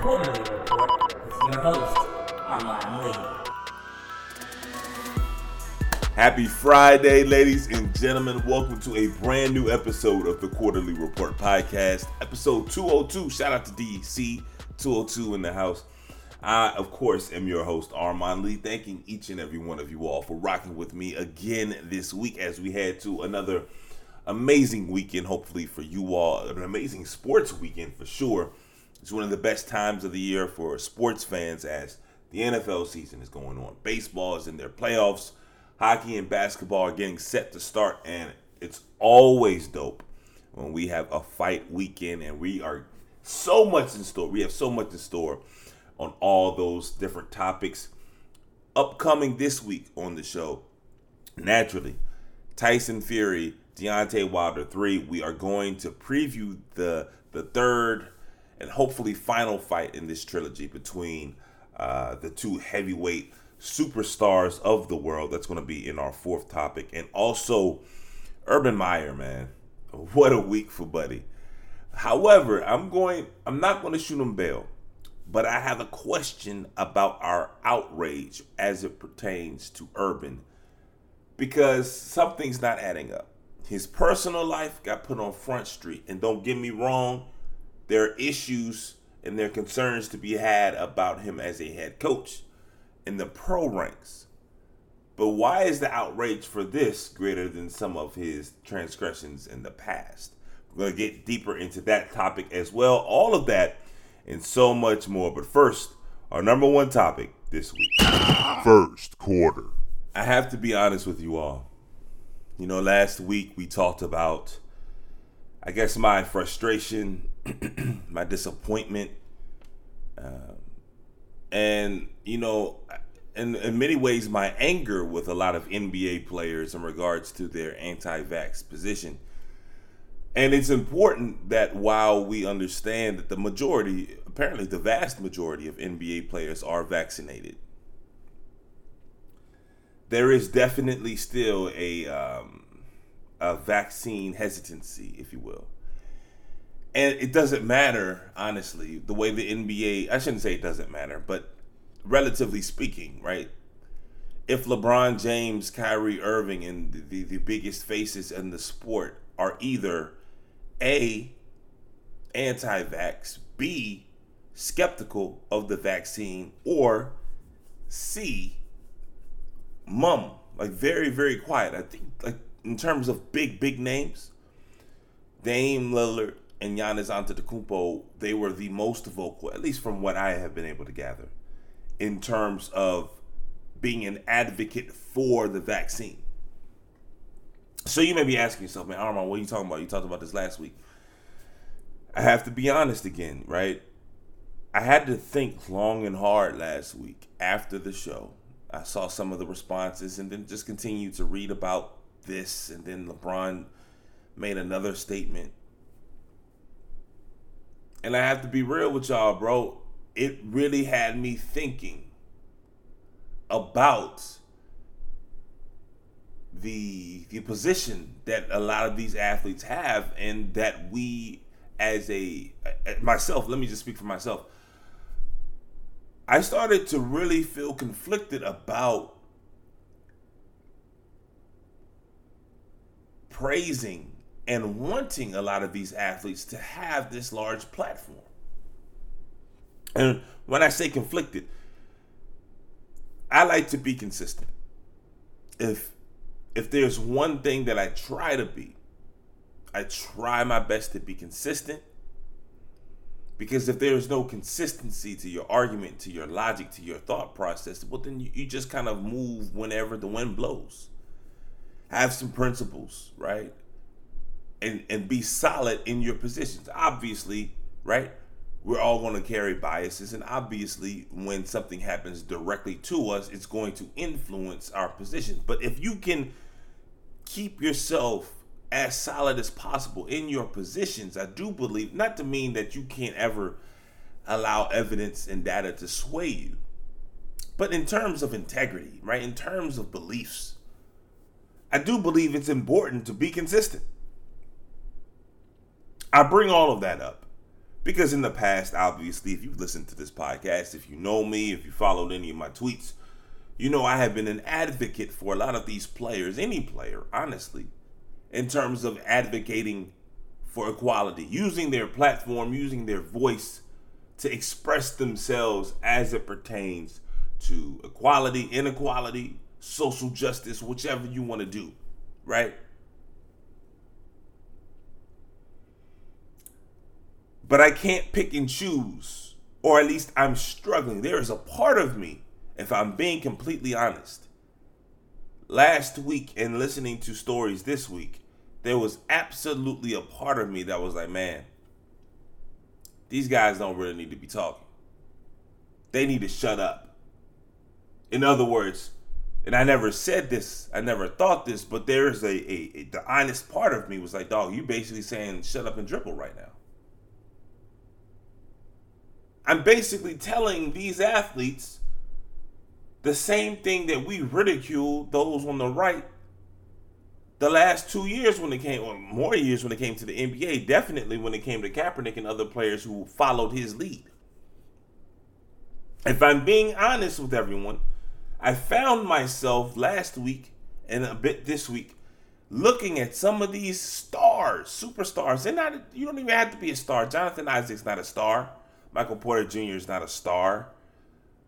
Quarter-Lee Report with your host, Lee. Happy Friday, ladies and gentlemen. Welcome to a brand new episode of the Quarter-Lee Report Podcast, episode 202. Shout out to DC 202 in the house. I, of course, am your host, Armon Lee, thanking each and every one of you all for rocking with me again this week as we head to another amazing weekend, hopefully, for you all. An amazing sports weekend for sure. It's one of the best times of the year for sports fans as the NFL season is going on. Baseball is in their playoffs, hockey and basketball are getting set to start, and it's always dope when we have a fight weekend and we are so much in store. We have so much in store on all those different topics. Upcoming this week on the show, naturally, Tyson Fury, Deontay Wilder 3. We are going to preview the the third and hopefully final fight in this trilogy between uh, the two heavyweight superstars of the world. That's going to be in our fourth topic. And also, Urban Meyer, man. What a week for Buddy. However, I'm going, I'm not going to shoot him bail but I have a question about our outrage as it pertains to Urban because something's not adding up. His personal life got put on Front Street, and don't get me wrong, there are issues and there are concerns to be had about him as a head coach in the pro ranks. But why is the outrage for this greater than some of his transgressions in the past? We're going to get deeper into that topic as well. All of that and so much more. But first, our number one topic this week first quarter. I have to be honest with you all. You know, last week we talked about, I guess, my frustration, my disappointment, um, and, you know, in, in many ways, my anger with a lot of NBA players in regards to their anti vax position. And it's important that while we understand that the majority, apparently the vast majority of NBA players are vaccinated, there is definitely still a um, a vaccine hesitancy, if you will. And it doesn't matter, honestly, the way the NBA, I shouldn't say it doesn't matter, but relatively speaking, right? If LeBron James, Kyrie Irving, and the, the, the biggest faces in the sport are either a, anti vax, B, skeptical of the vaccine, or C, mum, like very, very quiet. I think, like, in terms of big, big names, Dame Lillard and Giannis Antetokounmpo, they were the most vocal, at least from what I have been able to gather, in terms of being an advocate for the vaccine. So you may be asking yourself, man, Armon, what are you talking about? You talked about this last week. I have to be honest again, right? I had to think long and hard last week after the show. I saw some of the responses and then just continued to read about this. And then LeBron made another statement. And I have to be real with y'all, bro. It really had me thinking about the the position that a lot of these athletes have and that we as a myself let me just speak for myself i started to really feel conflicted about praising and wanting a lot of these athletes to have this large platform and when i say conflicted i like to be consistent if if there's one thing that I try to be, I try my best to be consistent. Because if there's no consistency to your argument, to your logic, to your thought process, well, then you, you just kind of move whenever the wind blows. Have some principles, right? And and be solid in your positions. Obviously, right? We're all going to carry biases, and obviously, when something happens directly to us, it's going to influence our positions. But if you can keep yourself as solid as possible in your positions. I do believe, not to mean that you can't ever allow evidence and data to sway you, but in terms of integrity, right? In terms of beliefs, I do believe it's important to be consistent. I bring all of that up Because in the past, obviously, if you've listened to this podcast, if you know me, if you followed any of my tweets, you know I have been an advocate for a lot of these players, any player, honestly, in terms of advocating for equality, using their platform, using their voice to express themselves as it pertains to equality, inequality, social justice, whichever you want to do, right? But I can't pick and choose, or at least I'm struggling. There is a part of me, if I'm being completely honest, last week and listening to stories this week, there was absolutely a part of me that was like, man, these guys don't really need to be talking. They need to shut up. In other words, and I never said this, I never thought this, but there is a, a, a the honest part of me was like, dog, you basically saying shut up and dribble right now. I'm basically telling these athletes the same thing that we ridicule those on the right the last two years when it came, or more years when it came to the NBA, definitely when it came to Kaepernick and other players who followed his lead. If I'm being honest with everyone, I found myself last week and a bit this week looking at some of these stars, superstars. They're not. You don't even have to be a star. Jonathan Isaac's not a star. Michael Porter Jr. is not a star,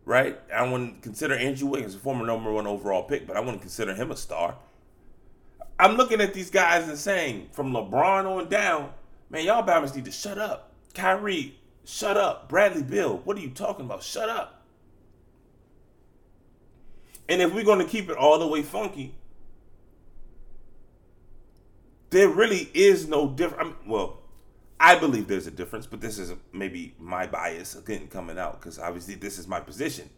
right? I wouldn't consider Andrew Wiggins a former number one overall pick, but I wouldn't consider him a star. I'm looking at these guys and saying, from LeBron on down, man, y'all Bama's need to shut up. Kyrie, shut up. Bradley Beal, what are you talking about? Shut up. And if we're going to keep it all the way funky, there really is no difference. well, I believe there's a difference, but this is maybe my bias again coming out because obviously this is my position.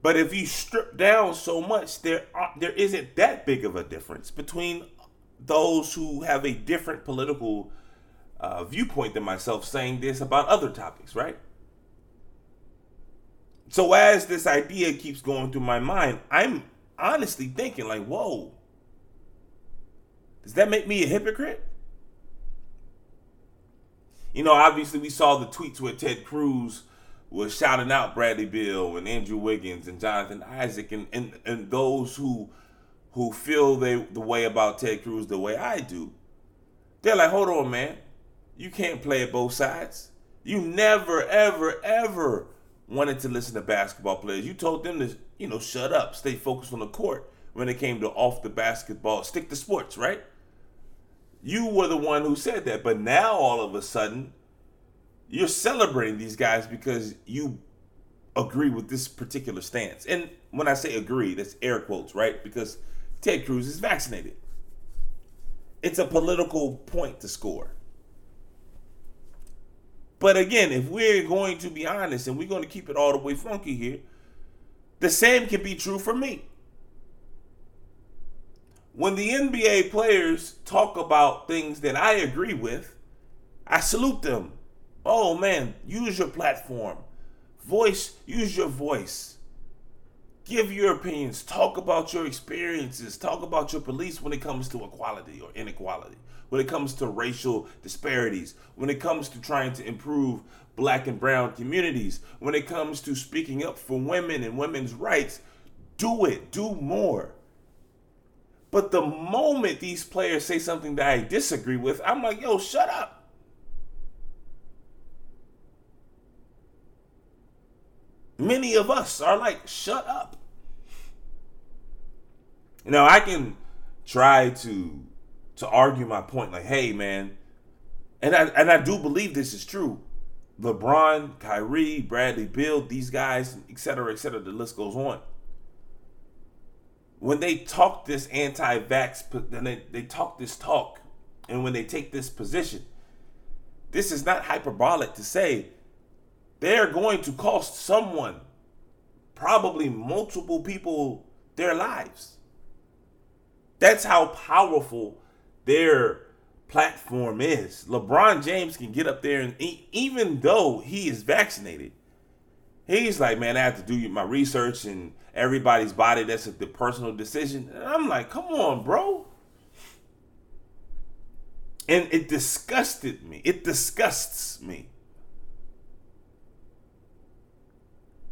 But if you strip down so much, there are, there isn't that big of a difference between those who have a different political uh, viewpoint than myself saying this about other topics, right? So as this idea keeps going through my mind, I'm honestly thinking like, whoa, does that make me a hypocrite? You know, obviously we saw the tweets where Ted Cruz was shouting out Bradley Beal and Andrew Wiggins and Jonathan Isaac and, and, and those who who feel they the way about Ted Cruz the way I do. They're like, hold on, man. You can't play at both sides. You never, ever, ever wanted to listen to basketball players. You told them to, you know, shut up, stay focused on the court when it came to off the basketball, stick to sports, right? You were the one who said that, but now all of a sudden, you're celebrating these guys because you agree with this particular stance. And when I say agree, that's air quotes, right? Because Ted Cruz is vaccinated. It's a political point to score. But again, if we're going to be honest and we're going to keep it all the way funky here, the same can be true for me. When the NBA players talk about things that I agree with, I salute them Oh man, use your platform. Voice, use your voice. Give your opinions. Talk about your experiences. Talk about your beliefs when it comes to equality or inequality. When it comes to racial disparities. When it comes to trying to improve black and brown communities. When it comes to speaking up for women and women's rights. Do it. Do more. But the moment these players say something that I disagree with, I'm like, yo, shut up. Many of us are like, shut up. You know, I can try to to argue my point, like, hey man, and I and I do believe this is true. LeBron, Kyrie, Bradley Beal, these guys, et cetera, et cetera, the list goes on. When they talk this anti-vax, then they, they talk this talk, and when they take this position, this is not hyperbolic to say they're going to cost someone, probably multiple people, their lives. That's how powerful their platform is. LeBron James can get up there and even though he is vaccinated, he's like, man, I have to do my research and everybody's body. That's a, the personal decision. And I'm like, come on, bro. And it disgusted me. It disgusts me.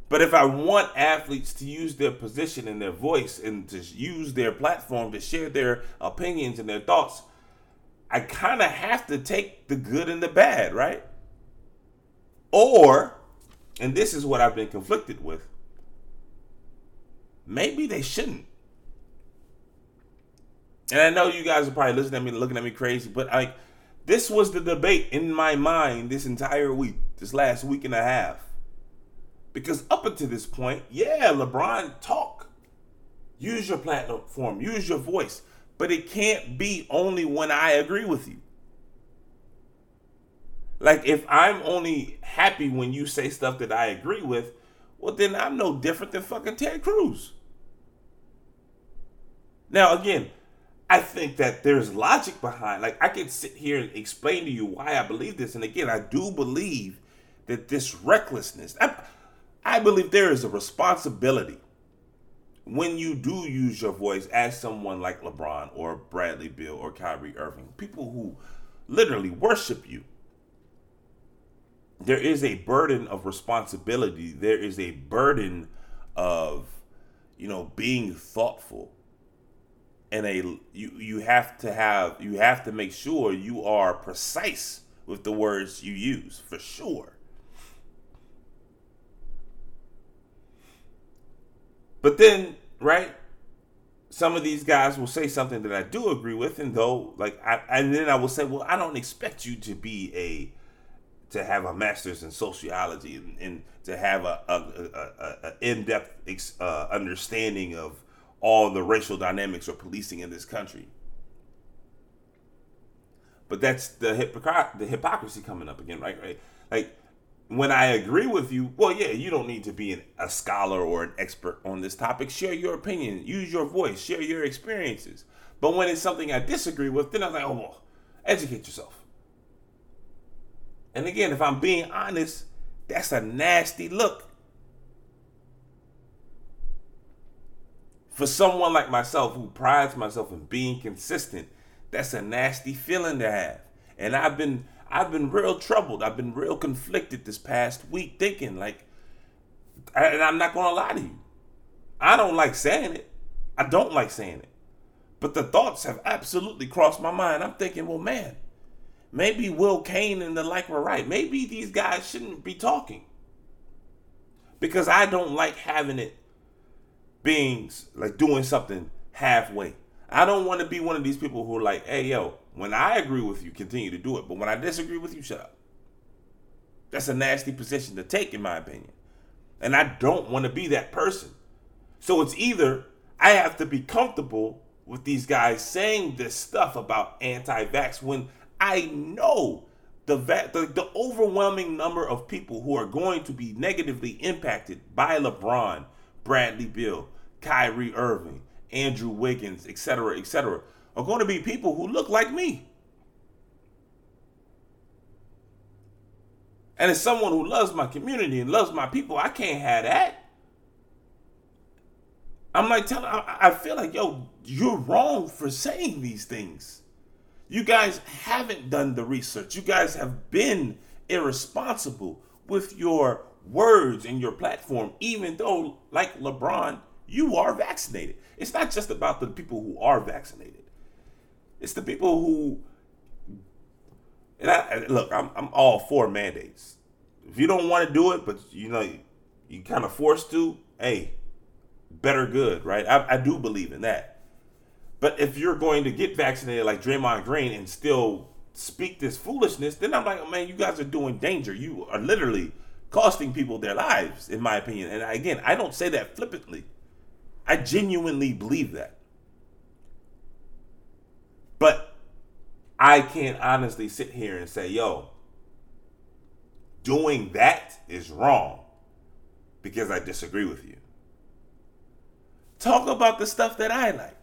But if I want athletes to use their position and their voice and to use their platform to share their opinions and their thoughts, I kind of have to take the good and the bad, right? Or, and this is what I've been conflicted with, maybe they shouldn't. And I know you guys are probably listening at me, looking at me crazy, but like this was the debate in my mind this entire week, this last week and a half. Because up until this point, yeah, LeBron talk. Use your platform, use your voice, but it can't be only when I agree with you. Like if I'm only happy when you say stuff that I agree with, well then I'm no different than fucking Ted Cruz. Now again, I think that there's logic behind. Like I can sit here and explain to you why I believe this, and again, I do believe that this recklessness. I, I believe there is a responsibility when you do use your voice as someone like LeBron or Bradley Beal or Kyrie Irving, people who literally worship you. There is a burden of responsibility. There is a burden of, you know, being thoughtful and a you you have to have you have to make sure you are precise with the words you use for sure. But then, right? Some of these guys will say something that I do agree with, and though, like, I, and then I will say, well, I don't expect you to be a to have a master's in sociology and, and to have a, a, a, a in-depth uh, understanding of all the racial dynamics or policing in this country. But that's the hypocr- the hypocrisy coming up again, right? Right? Like when I agree with you, well, yeah, you don't need to be an, a scholar or an expert on this topic. Share your opinion, use your voice, share your experiences. But when it's something I disagree with, then I'm like, oh, well, educate yourself. And again, if I'm being honest, that's a nasty look. For someone like myself who prides myself in being consistent, that's a nasty feeling to have. And I've been I've been real troubled. I've been real conflicted this past week thinking like and I'm not going to lie to you. I don't like saying it. I don't like saying it. But the thoughts have absolutely crossed my mind. I'm thinking, well, man, maybe Will Cain and the like were right. Maybe these guys shouldn't be talking. Because I don't like having it being like doing something halfway. I don't want to be one of these people who are like, hey, yo, when I agree with you, continue to do it. But when I disagree with you, shut up. That's a nasty position to take, in my opinion. And I don't want to be that person. So it's either I have to be comfortable with these guys saying this stuff about anti vax when I know the, va- the, the overwhelming number of people who are going to be negatively impacted by LeBron Bradley Beal, Kyrie Irving, Andrew Wiggins, etc., etc., are going to be people who look like me. And as someone who loves my community and loves my people, I can't have that. I'm like telling, I feel like, yo, you're wrong for saying these things. You guys haven't done the research. You guys have been irresponsible with your words and your platform, even though, like LeBron, you are vaccinated. It's not just about the people who are vaccinated. It's the people who. And I, look, I'm, I'm all for mandates. If you don't want to do it, but you know you, you kind of forced to, hey, better good, right? I, I do believe in that. But if you're going to get vaccinated like Draymond Green and still speak this foolishness, then I'm like, oh, man, you guys are doing danger. You are literally costing people their lives, in my opinion. And again, I don't say that flippantly. I genuinely believe that. But I can't honestly sit here and say, yo, doing that is wrong because I disagree with you. Talk about the stuff that I like.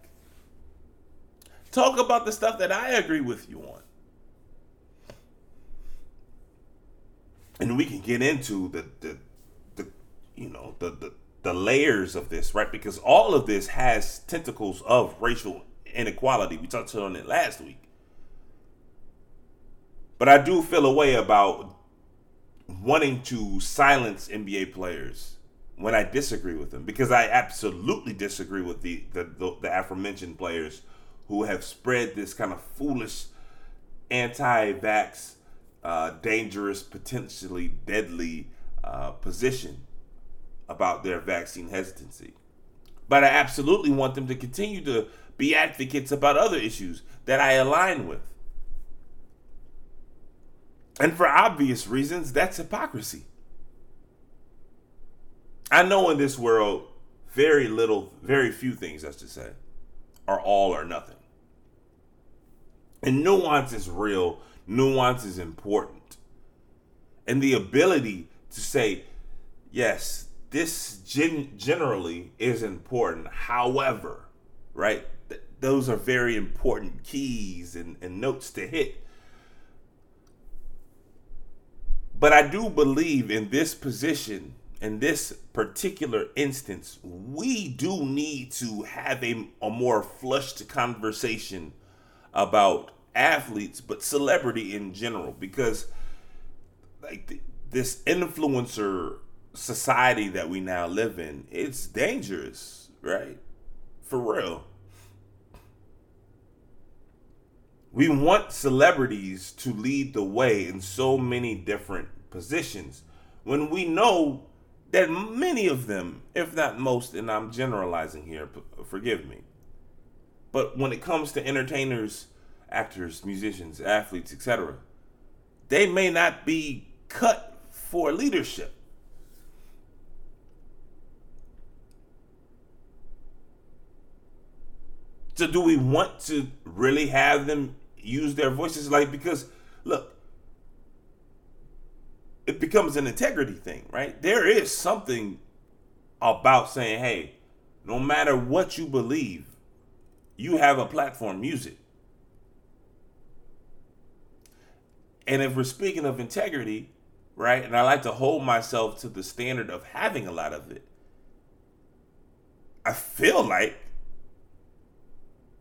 Talk about the stuff that I agree with you on. and we can get into the the, the you know the, the the layers of this, right? Because all of this has tentacles of racial inequality. We touched on it last week. But I do feel a way about wanting to silence NBA players when I disagree with them because I absolutely disagree with the the, the, the aforementioned players who have spread this kind of foolish anti-vax, uh, dangerous, potentially deadly uh, position about their vaccine hesitancy. But I absolutely want them to continue to be advocates about other issues that I align with. And for obvious reasons, that's hypocrisy. I know in this world, very little, very few things, I should say, are all or nothing. And nuance is real, nuance is important. And the ability to say, yes, this gen- generally is important. However, right? Th- those are very important keys and, and notes to hit. But I do believe in this position, in this particular instance, we do need to have a, a more flushed conversation about athletes, but celebrity in general, because like the, this influencer society that we now live in, it's dangerous, right? For real. We want celebrities to lead the way in so many different positions when we know that many of them, if not most, and I'm generalizing here, forgive me, but when it comes to entertainers, actors, musicians, athletes, etc., they may not be cut for leadership. So do we want to really have them use their voices like because look it becomes an integrity thing, right? There is something about saying, "Hey, no matter what you believe, you have a platform, it." And if we're speaking of integrity, right? And I like to hold myself to the standard of having a lot of it. I feel like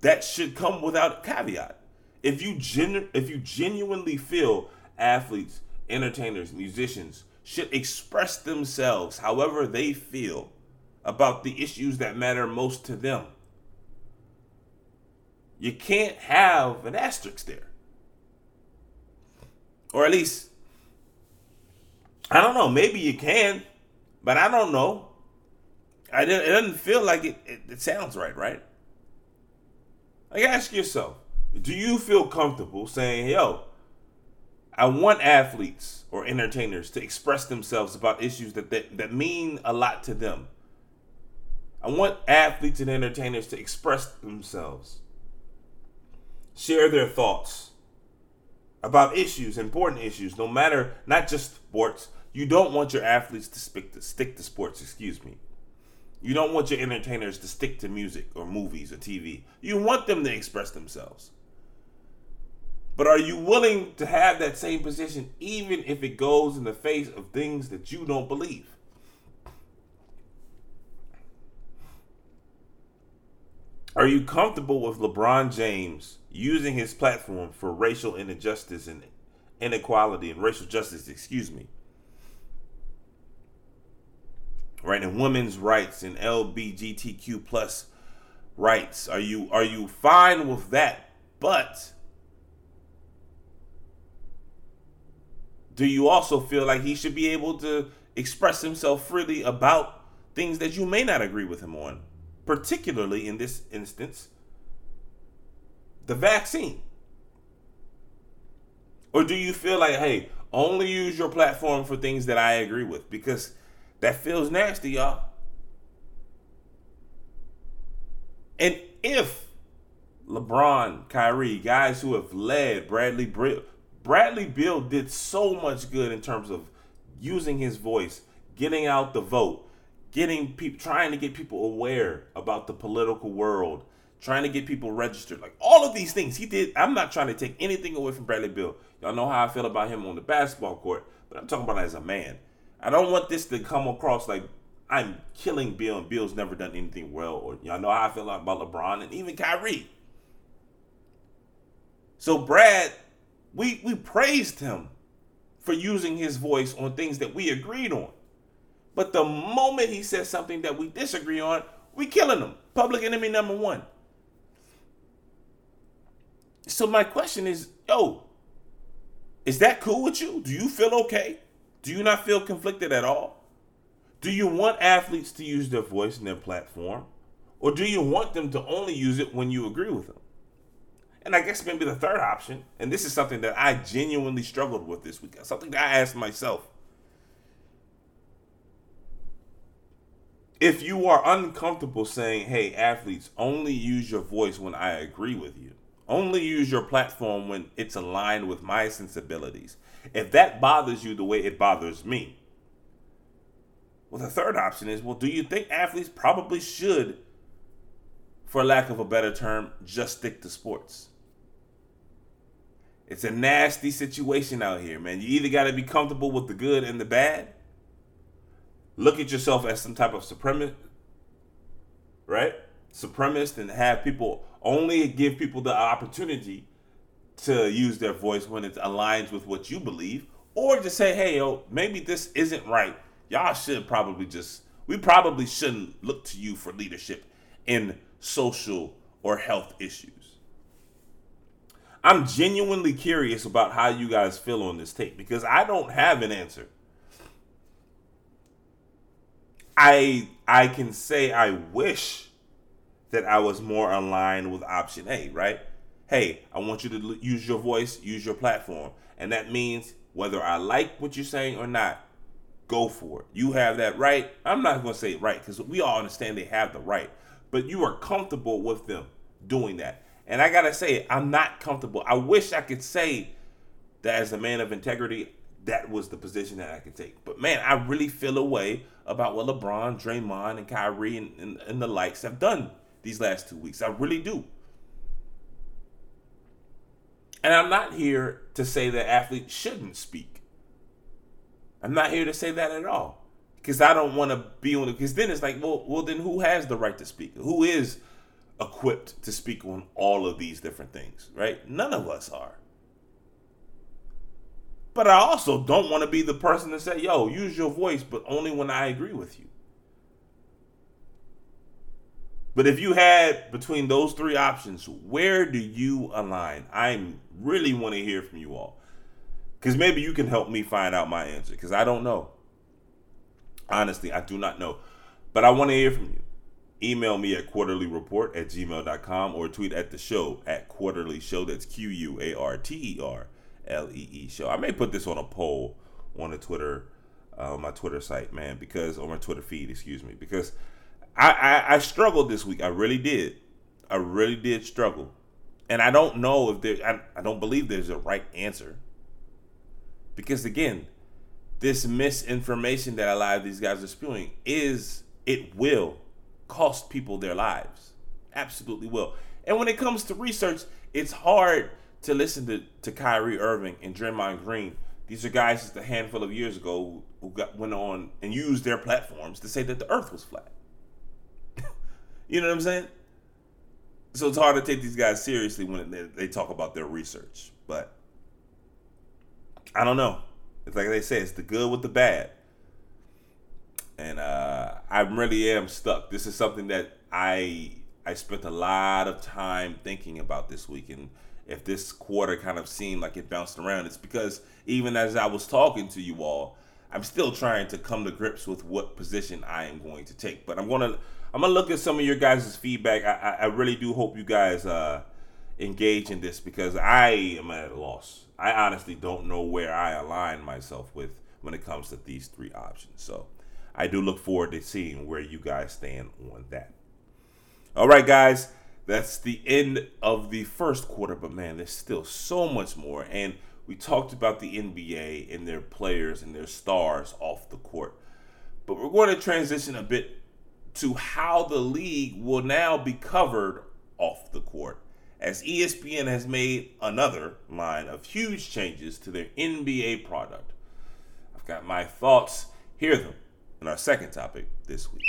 that should come without caveat. If you genu- if you genuinely feel athletes, entertainers, musicians should express themselves however they feel about the issues that matter most to them. You can't have an asterisk there. Or at least I don't know, maybe you can, but I don't know. I it doesn't feel like it, it, it sounds right, right? Like, ask yourself do you feel comfortable saying, yo, I want athletes or entertainers to express themselves about issues that, that, that mean a lot to them? I want athletes and entertainers to express themselves, share their thoughts about issues, important issues, no matter not just sports. You don't want your athletes to stick to, stick to sports, excuse me. You don't want your entertainers to stick to music or movies or TV. You want them to express themselves. But are you willing to have that same position even if it goes in the face of things that you don't believe? Are you comfortable with LeBron James using his platform for racial injustice and inequality and racial justice, excuse me? right? And women's rights and LGBTQ plus rights. Are you are you fine with that? But do you also feel like he should be able to express himself freely about things that you may not agree with him on, particularly in this instance, the vaccine? Or do you feel like, hey, only use your platform for things that I agree with? Because that feels nasty, y'all. And if LeBron, Kyrie, guys who have led Bradley Beal, Bradley Beal did so much good in terms of using his voice, getting out the vote, getting people, trying to get people aware about the political world, trying to get people registered, like all of these things he did. I'm not trying to take anything away from Bradley Beal Y'all know how I feel about him on the basketball court, but I'm talking about as a man. I don't want this to come across like I'm killing Beal and Beal's never done anything well, or y'all know how I feel about LeBron and even Kyrie. So Brad we we praised him for using his voice on things that we agreed on. But the moment he says something that we disagree on, we killing him. Public enemy number one. So my question is, yo, is that cool with you? Do you feel okay? Do you not feel conflicted at all? Do you want athletes to use their voice and their platform? Or do you want them to only use it when you agree with them? And I guess maybe the third option, and this is something that I genuinely struggled with this week, something that I asked myself. If you are uncomfortable saying, hey, athletes, only use your voice when I agree with you, only use your platform when it's aligned with my sensibilities. If that bothers you the way it bothers me, well, the third option is well, do you think athletes probably should, for lack of a better term, just stick to sports? It's a nasty situation out here, man. You either got to be comfortable with the good and the bad, look at yourself as some type of supremacist, right? Supremacist, and have people only give people the opportunity to use their voice when it aligns with what you believe, or just say, hey, yo, maybe this isn't right. Y'all should probably just, we probably shouldn't look to you for leadership in social or health issues. I'm genuinely curious about how you guys feel on this tape because I don't have an answer. I I can say I wish that I was more aligned with option A, right? Hey, I want you to use your voice, use your platform. And that means whether I like what you're saying or not, go for it. You have that right. I'm not going to say right because we all understand they have the right, but you are comfortable with them doing that. And I got to say, I'm not comfortable. I wish I could say that as a man of integrity, that was the position that I could take. But man, I really feel a way about what LeBron, Draymond, and Kyrie and, and, and the likes have done these last two weeks. I really do. And I'm not here to say that athletes shouldn't speak. I'm not here to say that at all. Because I don't want to be on it. Because then it's like, well, well, then who has the right to speak? Who is equipped to speak on all of these different things, right? None of us are. But I also don't want to be the person to say, yo, use your voice, but only when I agree with you. But if you had between those three options, where do you align? I really want to hear from you all. Because maybe you can help me find out my answer. Because I don't know. Honestly, I do not know. But I want to hear from you. Email me at quarterlyreport at gmail.com or tweet at the show at quarterly show. That's Q U A R T E R L E E show. I may put this on a poll on the Twitter, uh, my Twitter site, man, because, on my Twitter feed, excuse me, because I, I, I struggled this week. I really did. I really did struggle. And I don't know if there I, I don't believe there's a right answer. Because again, this misinformation that a lot of these guys are spewing is it will cost people their lives. Absolutely will. And when it comes to research, it's hard to listen to, to Kyrie Irving and Draymond Green. These are guys just a handful of years ago who got went on and used their platforms to say that the earth was flat. You know what I'm saying? So it's hard to take these guys seriously when they, they talk about their research. But I don't know. It's like they say, it's the good with the bad. And uh, I really am stuck. This is something that I I spent a lot of time thinking about this week. And if this quarter kind of seemed like it bounced around, it's because even as I was talking to you all, I'm still trying to come to grips with what position I am going to take. But I'm to I'm gonna look at some of your guys' feedback. I, I, really do hope you guys uh, engage in this because I am at a loss. I honestly don't know where I align myself with when it comes to these three options. So I do look forward to seeing where you guys stand on that. All right, guys, that's the end of the first quarter. But man, there's still so much more. And we talked about the NBA and their players and their stars off the court. But we're going to transition a bit to how the league will now be covered off the court, as ESPN has made another line of huge changes to their NBA product. I've got my thoughts, hear them, in our second topic this week.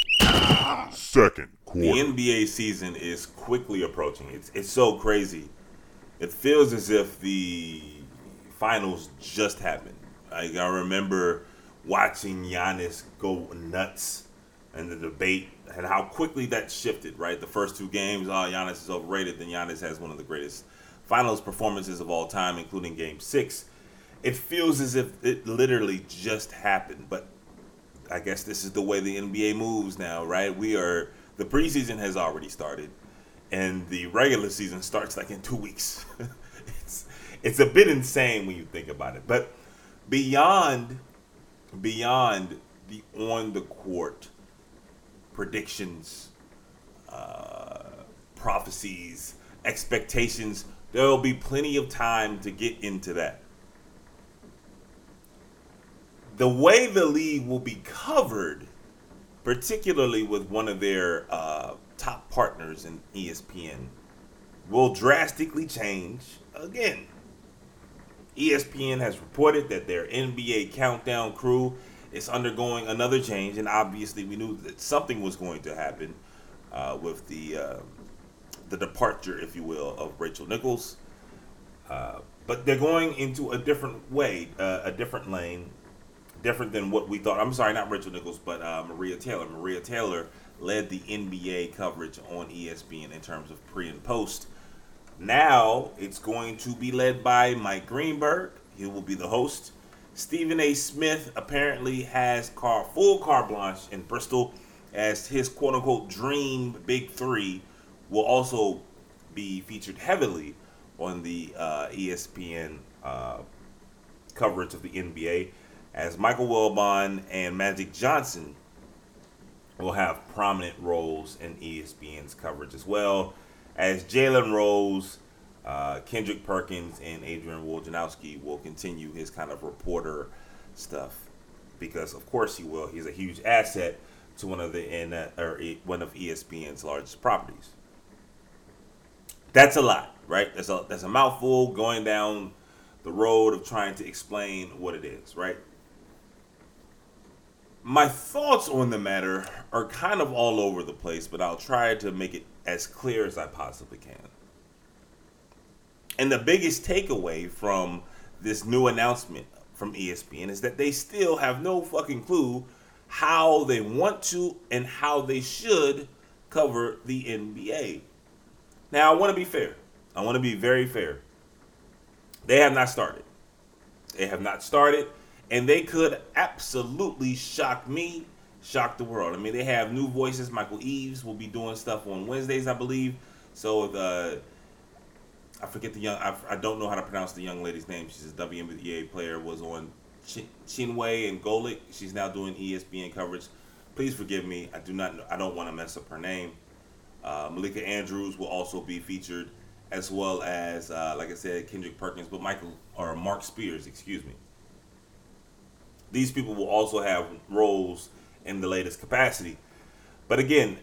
Second quarter. The NBA season is quickly approaching. It's it's so crazy. It feels as if the finals just happened. Like I remember watching Giannis go nuts and the debate and how quickly that shifted, right? The first two games, oh, Giannis is overrated. Then Giannis has one of the greatest finals performances of all time, including game six. It feels as if it literally just happened, but I guess this is the way the NBA moves now, right? We are, the preseason has already started, and the regular season starts like in two weeks. it's, it's a bit insane when you think about it. But beyond, beyond the on the court predictions, uh, prophecies, expectations. There will be plenty of time to get into that. The way the league will be covered, particularly with one of their uh, top partners in ESPN, will drastically change again. ESPN has reported that their NBA countdown crew is undergoing another change, and obviously we knew that something was going to happen uh, with the uh, the departure, if you will, of Rachel Nichols. Uh, but they're going into a different way, uh, a different lane, different than what we thought. I'm sorry, not Rachel Nichols, but uh, Maria Taylor. Maria Taylor led the NBA coverage on ESPN in terms of pre and post. Now it's going to be led by Mike Greenberg. He will be the host. Stephen A. Smith apparently has car full carte blanche in Bristol as his quote unquote dream big three will also be featured heavily on the uh, ESPN uh, coverage of the NBA as Michael Wilbon and Magic Johnson will have prominent roles in ESPN's coverage as well as Jalen Rose uh, Kendrick Perkins and Adrian Wojnarowski will continue his kind of reporter stuff because, of course, he will. He's a huge asset to one of the or one of ESPN's largest properties. That's a lot, right? That's a that's a mouthful going down the road of trying to explain what it is, right? My thoughts on the matter are kind of all over the place, but I'll try to make it as clear as I possibly can. And the biggest takeaway from this new announcement from ESPN is that they still have no fucking clue how they want to and how they should cover the NBA. Now, I want to be fair. I want to be very fair. They have not started. They have not started, and they could absolutely shock me, shock the world. I mean, they have new voices. Michael Eaves will be doing stuff on Wednesdays, I believe. So the I forget the young. I, I don't know how to pronounce the young lady's name. She's a WNBA player. Was on Chiney and Golic. She's now doing ESPN coverage. Please forgive me. I do not. Know, I don't want to mess up her name. Uh, Malika Andrews will also be featured, as well as, uh, like I said, Kendrick Perkins, but Michael or Marc Spears, excuse me. These people will also have roles in the latest capacity. But again,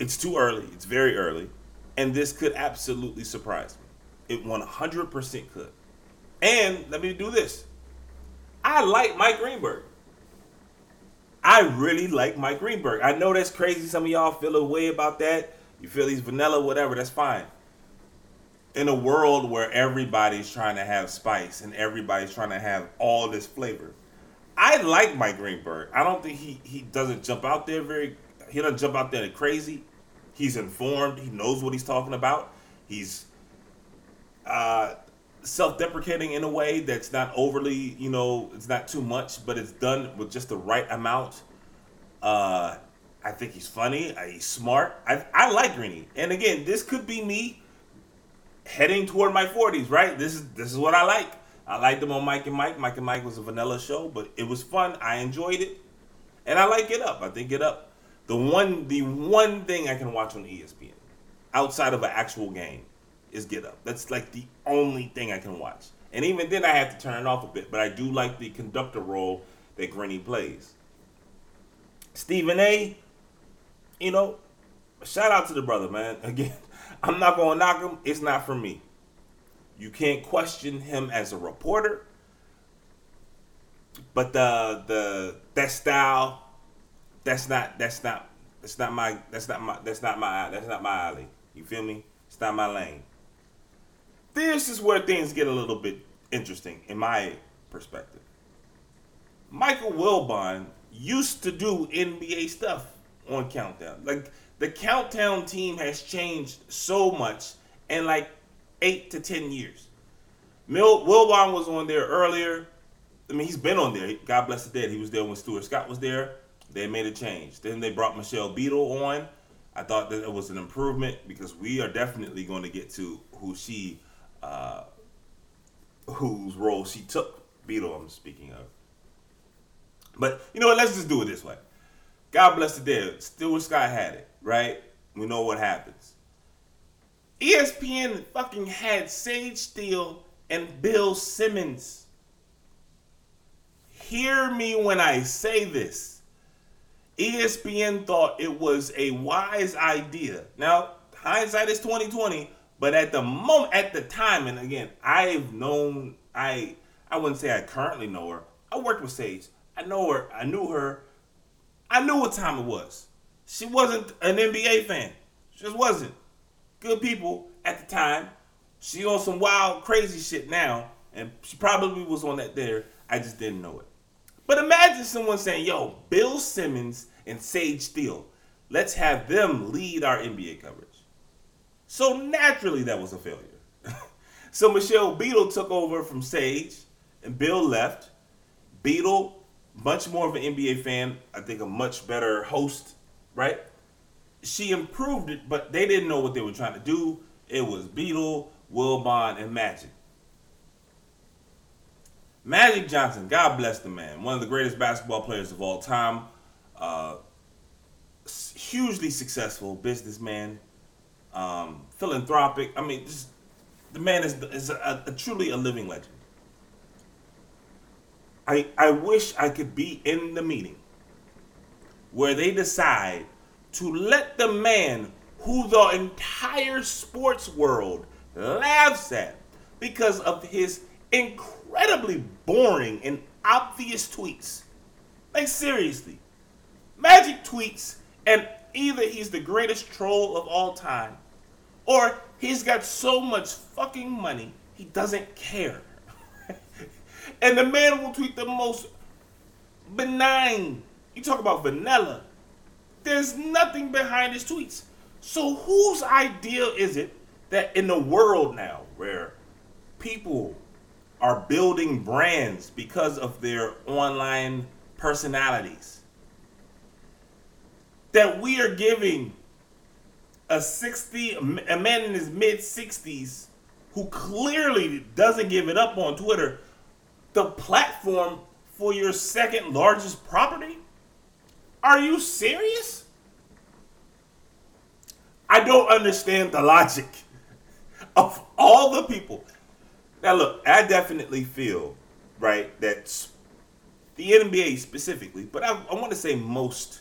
It's too early. It's very early. And this could absolutely surprise me. It 100% could. And let me do this. I like Mike Greenberg. I really like Mike Greenberg. I know that's crazy. Some of y'all feel a way about that. You feel he's vanilla, whatever. That's fine. In a world where everybody's trying to have spice and everybody's trying to have all this flavor, I like Mike Greenberg. I don't think he he doesn't jump out there very. He doesn't jump out there crazy. He's informed. He knows what he's talking about. He's uh, self-deprecating in a way that's not overly, you know, it's not too much, but it's done with just the right amount. Uh, I think he's funny. Uh, he's smart. I, I like Greeny. And again, this could be me heading toward my 40s, right? This is this is what I like. I liked them on Mike and Mike. Mike and Mike was a vanilla show, but it was fun. I enjoyed it. And I like Get Up. I think Get Up the one the one thing I can watch on ESPN outside of an actual game is Get Up. That's like the only thing I can watch. And even then I have to turn it off a bit, but I do like the conductor role that Greeny plays. Stephen A, you know, shout out to the brother, man. Again, I'm not gonna knock him. It's not for me. You can't question him as a reporter. But the the that style that's not that's not that's not my that's not my that's not my that's not my alley. You feel me? It's not my lane. this is where things get a little bit interesting in my perspective. Michael Wilbon used to do NBA stuff on Countdown. Like the Countdown team has changed so much in like eight to ten years. Mil- Wilbon was on there earlier. I mean, he's been on there. God bless the dead. He was there when Stuart Scott was there. They made a change. Then they brought Michelle Beadle on. I thought that it was an improvement because we are definitely going to get to who she, uh, whose role she took. Beadle, I'm speaking of. But you know what? Let's just do it this way. God bless the dead. Stuart Scott had it, right? We know what happens. ESPN fucking had Sage Steele and Bill Simmons. Hear me when I say this. ESPN thought it was a wise idea. Now, hindsight is 2020, but at the moment at the time and again, I've known I I wouldn't say I currently know her. I worked with Sage. I know her. I knew her. I knew what time it was. She wasn't an NBA fan. She just wasn't. Good people at the time. She on some wild, crazy shit now, and she probably was on that there. I just didn't know it. But imagine someone saying, "Yo, Bill Simmons and Sage Steele, let's have them lead our NBA coverage." So naturally, that was a failure. so Michelle Beadle took over from Sage, and Bill left. Beadle, much more of an NBA fan, I think a much better host, right? She improved it, but they didn't know what they were trying to do. It was Beadle, Wilbon, and Magic. Magic Johnson, God bless the man, one of the greatest basketball players of all time, uh, hugely successful businessman, um, philanthropic. I mean, just, the man is, is a, a, truly a living legend. I, I wish I could be in the meeting where they decide to let the man who the entire sports world laughs at because of his incredibly boring and obvious tweets. Like, seriously. Magic tweets, and either he's the greatest troll of all time, or he's got so much fucking money he doesn't care. and the man will tweet the most benign. You talk about vanilla. There's nothing behind his tweets. So whose idea is it that in the world now where people are building brands because of their online personalities that we are giving a 60 a man in his mid 60s who clearly doesn't give it up on Twitter the platform for your second largest property? Are you serious? I don't understand the logic of all the people. Now, look, I definitely feel, right, that the NBA specifically, but I, I want to say most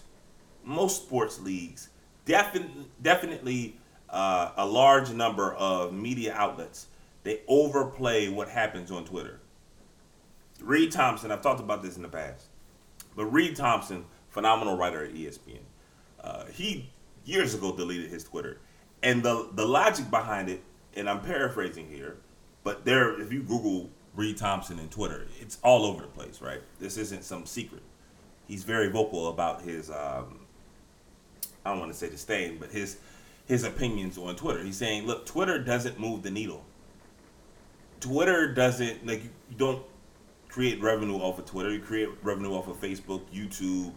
most sports leagues, definitely, definitely uh, a large number of media outlets, they overplay what happens on Twitter. Wright Thompson, I've talked about this in the past, but Wright Thompson, phenomenal writer at ESPN, uh, he years ago deleted his Twitter, and the the logic behind it, and I'm paraphrasing here, but there, if you Google Wright Thompson and Twitter, it's all over the place, right? This isn't some secret. He's very vocal about his, um, I don't want to say disdain, but his his opinions on Twitter. He's saying, look, Twitter doesn't move the needle. Twitter doesn't like you you don't create revenue off of Twitter. You create revenue off of Facebook, YouTube,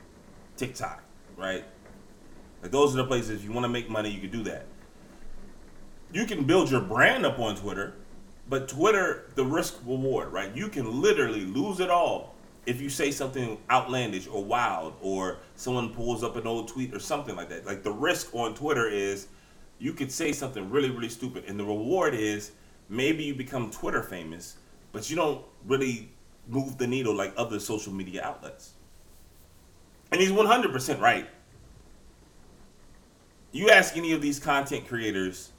TikTok, right? Like those are the places if you want to make money, you can do that. You can build your brand up on Twitter, but Twitter, the risk reward, right? You can literally lose it all if you say something outlandish or wild or someone pulls up an old tweet or something like that. Like the risk on Twitter is you could say something really, really stupid, and the reward is maybe you become Twitter famous, but you don't really move the needle like other social media outlets. And he's 100% right. You ask any of these content creators,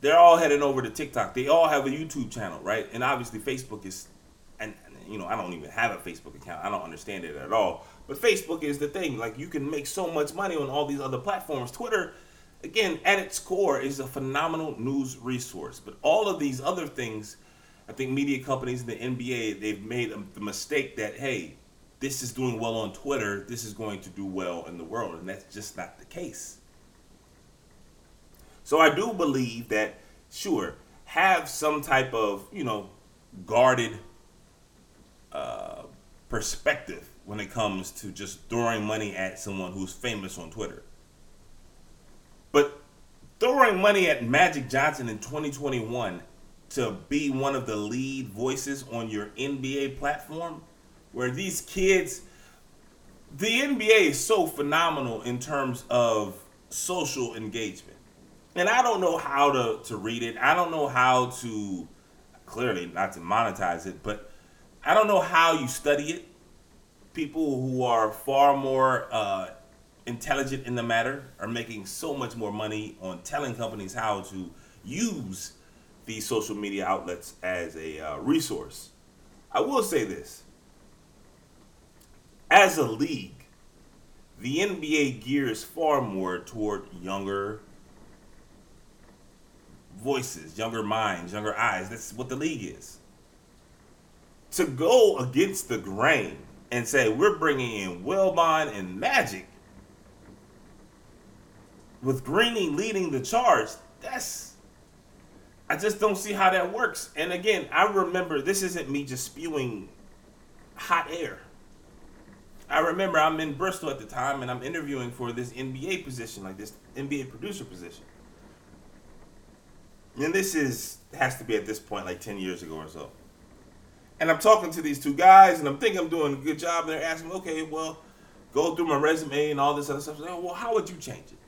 they're all heading over to TikTok. They all have a YouTube channel, right? And obviously Facebook is and you know, I don't even have a Facebook account. I don't understand it at all. But Facebook is the thing. Like you can make so much money on all these other platforms. Twitter again, at its core, is a phenomenal news resource. But all of these other things, I think media companies and the NBA, they've made the mistake that, hey, this is doing well on Twitter, this is going to do well in the world. And that's just not the case. So I do believe that, sure, have some type of, you know, guarded uh, perspective when it comes to just throwing money at someone who's famous on Twitter. But throwing money at Magic Johnson in 2021 to be one of the lead voices on your NBA platform, where these kids, the NBA is so phenomenal in terms of social engagement. And I don't know how to, to read it. I don't know how to, clearly not to monetize it, but I don't know how you study it. People who are far more uh, intelligent in the matter are making so much more money on telling companies how to use these social media outlets as a uh, resource. I will say this as a league, the NBA gears far more toward younger voices, younger minds, younger eyes. That's what the league is. To go against the grain and say we're bringing in Wilbon and Magic with Greeny leading the charge, that's I just don't see how that works. And again, I remember this isn't me just spewing hot air. I remember I'm in Bristol at the time and I'm interviewing for this NBA position, like this NBA producer position. And this is has to be at this point like 10 years ago or so. And I'm talking to these two guys and I'm thinking I'm doing a good job. And they're asking me, okay, well, go through my resume and all this other stuff. So, well, how would you change it?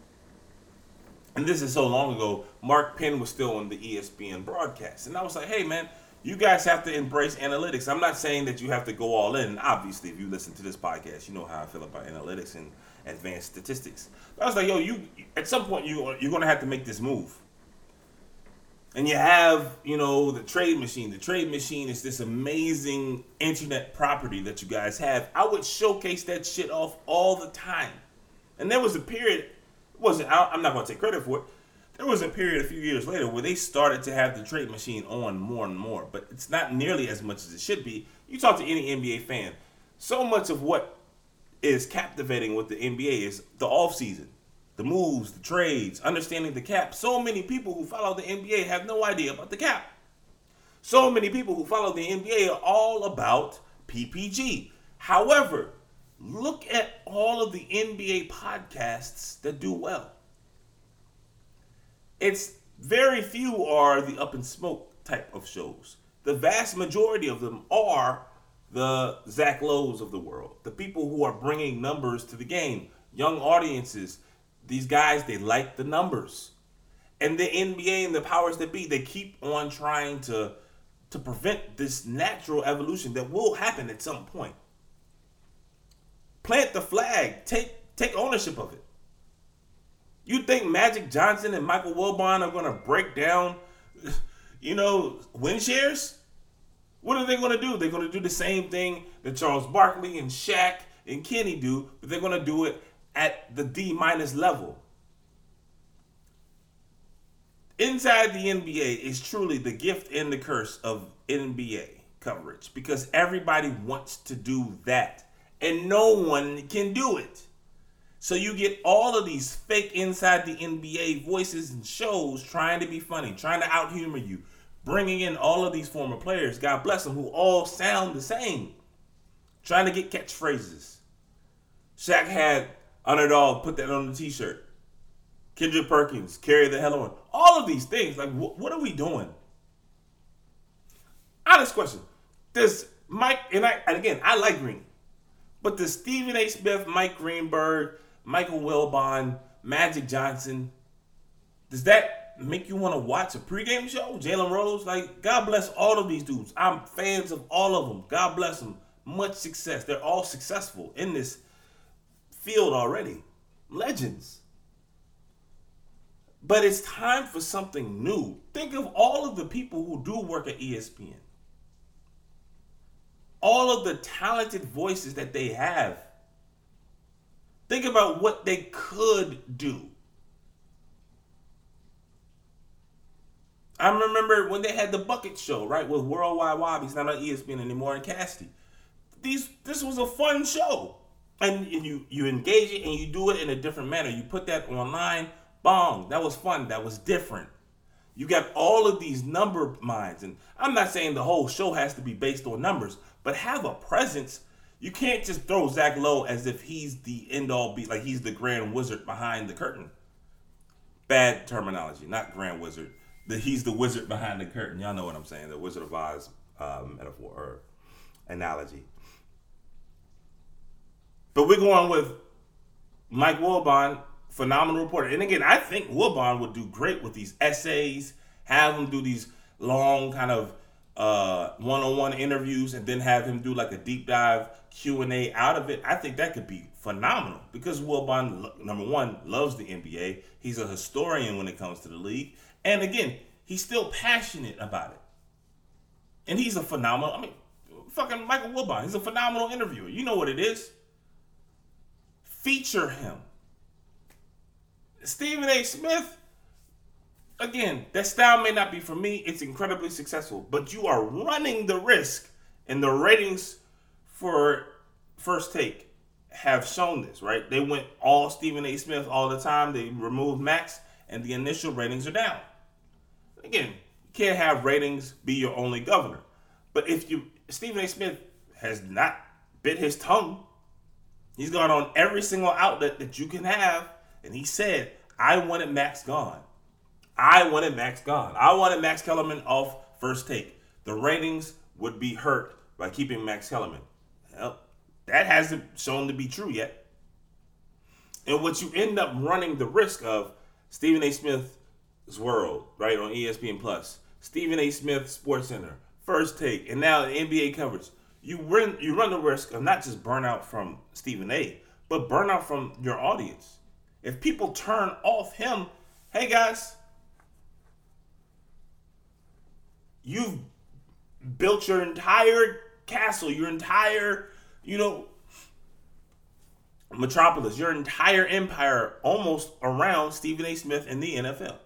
and this is so long ago, Mark Penn was still on the ESPN broadcast. And I was like, hey, man, you guys have to embrace analytics. I'm not saying that you have to go all in. Obviously, if you listen to this podcast, you know how I feel about analytics and advanced statistics. But I was like, yo, you at some point you you're gonna have to make this move. And you have, you know, the trade machine. The trade machine is this amazing internet property that you guys have. I would showcase that shit off all the time. And there was a period wasn't I'm not to take credit for it. There was a period a few years later where they started to have the trade machine on more and more, but it's not nearly as much as it should be. You talk to any NBA fan, so much of what is captivating with the NBA is the offseason, the moves, the trades, understanding the cap. So many people who follow the NBA have no idea about the cap. So many people who follow the NBA are all about PPG. However, Look at all of the NBA podcasts that do well. It's very few are the up and smoke type of shows. The vast majority of them are the Zach Lowe's of the world, the people who are bringing numbers to the game, young audiences. These guys, they like the numbers. And the NBA and the powers that be, they keep on trying to to prevent this natural evolution that will happen at some point plant the flag. Take take ownership of it. You think Magic Johnson and Michael Wilbon are going to break down, you know, win shares? What are they going to do? They're going to do the same thing that Charles Barkley and Shaq and Kenny do, but they're going to do it at the D minus level. Inside the NBA is truly the gift and the curse of NBA coverage because everybody wants to do that and no one can do it. So you get all of these fake inside the NBA voices and shows trying to be funny, trying to out humor you, bringing in all of these former players, God bless them, who all sound the same, trying to get catchphrases. Shaq had underdog put that on the t-shirt. Kendrick Perkins carry the hell on. All of these things, like wh- what are we doing? Honest question: Does Mike and I? And again, I like Green. But the Stephen A. Smith, Mike Greenberg, Michael Wilbon, Magic Johnson, does that make you want to watch a pregame show? Jalen Rose, like God bless all of these dudes. I'm fans of all of them. God bless them. Much success. They're all successful in this field already. Legends. But it's time for something new. Think of all of the people who do work at ESPN all of the talented voices that they have. Think about what they could do. I remember when they had the bucket show, right, with Worldwide Wobbies, not on ESPN anymore, and Casty, These, this was a fun show, and, and you you engage it and you do it in a different manner. You put that online, bong. That was fun. That was different. You got all of these number minds, and I'm not saying the whole show has to be based on numbers, but have a presence you can't just throw Zach Lowe as if he's the end all be like he's the grand wizard behind the curtain. Bad terminology, not grand wizard. The, he's the wizard behind the curtain. Y'all know what I'm saying. The Wizard of Oz um, metaphor or analogy. But we're going with Mike Wilbon, phenomenal reporter. And again, I think Wilbon would do great with these essays, have him do these long kind of uh, one-on-one interviews, and then have him do like a deep dive Q and A out of it. I think that could be phenomenal because Wilbon, number one, loves the NBA. He's a historian when it comes to the league, and again, he's still passionate about it. And he's a phenomenal. I mean, fucking Michael Wilbon. He's a phenomenal interviewer. You know what it is. Feature him. Stephen A. Smith. Again, that style may not be for me. It's incredibly successful, but you are running the risk, and the ratings for First Take have shown this, right? They went all Stephen A. Smith all the time. They removed Max, and the initial ratings are down. Again, you can't have ratings be your only governor. But if you Stephen A. Smith has not bit his tongue, he's gone on every single outlet that you can have, and he said, I wanted Max gone. I wanted Max gone. I wanted Max Kellerman off first take. The ratings would be hurt by keeping Max Kellerman. Well, that hasn't shown to be true yet. And what you end up running the risk of Stephen A. Smith's World, right, on ESPN Plus, Stephen A. Smith Sports Center, First Take, and now NBA coverage. You run you run the risk of not just burnout from Stephen A, but burnout from your audience. If people turn off him, hey guys, you've built your entire castle, your entire, you know, metropolis, your entire empire almost around Stephen A. Smith and the NFL.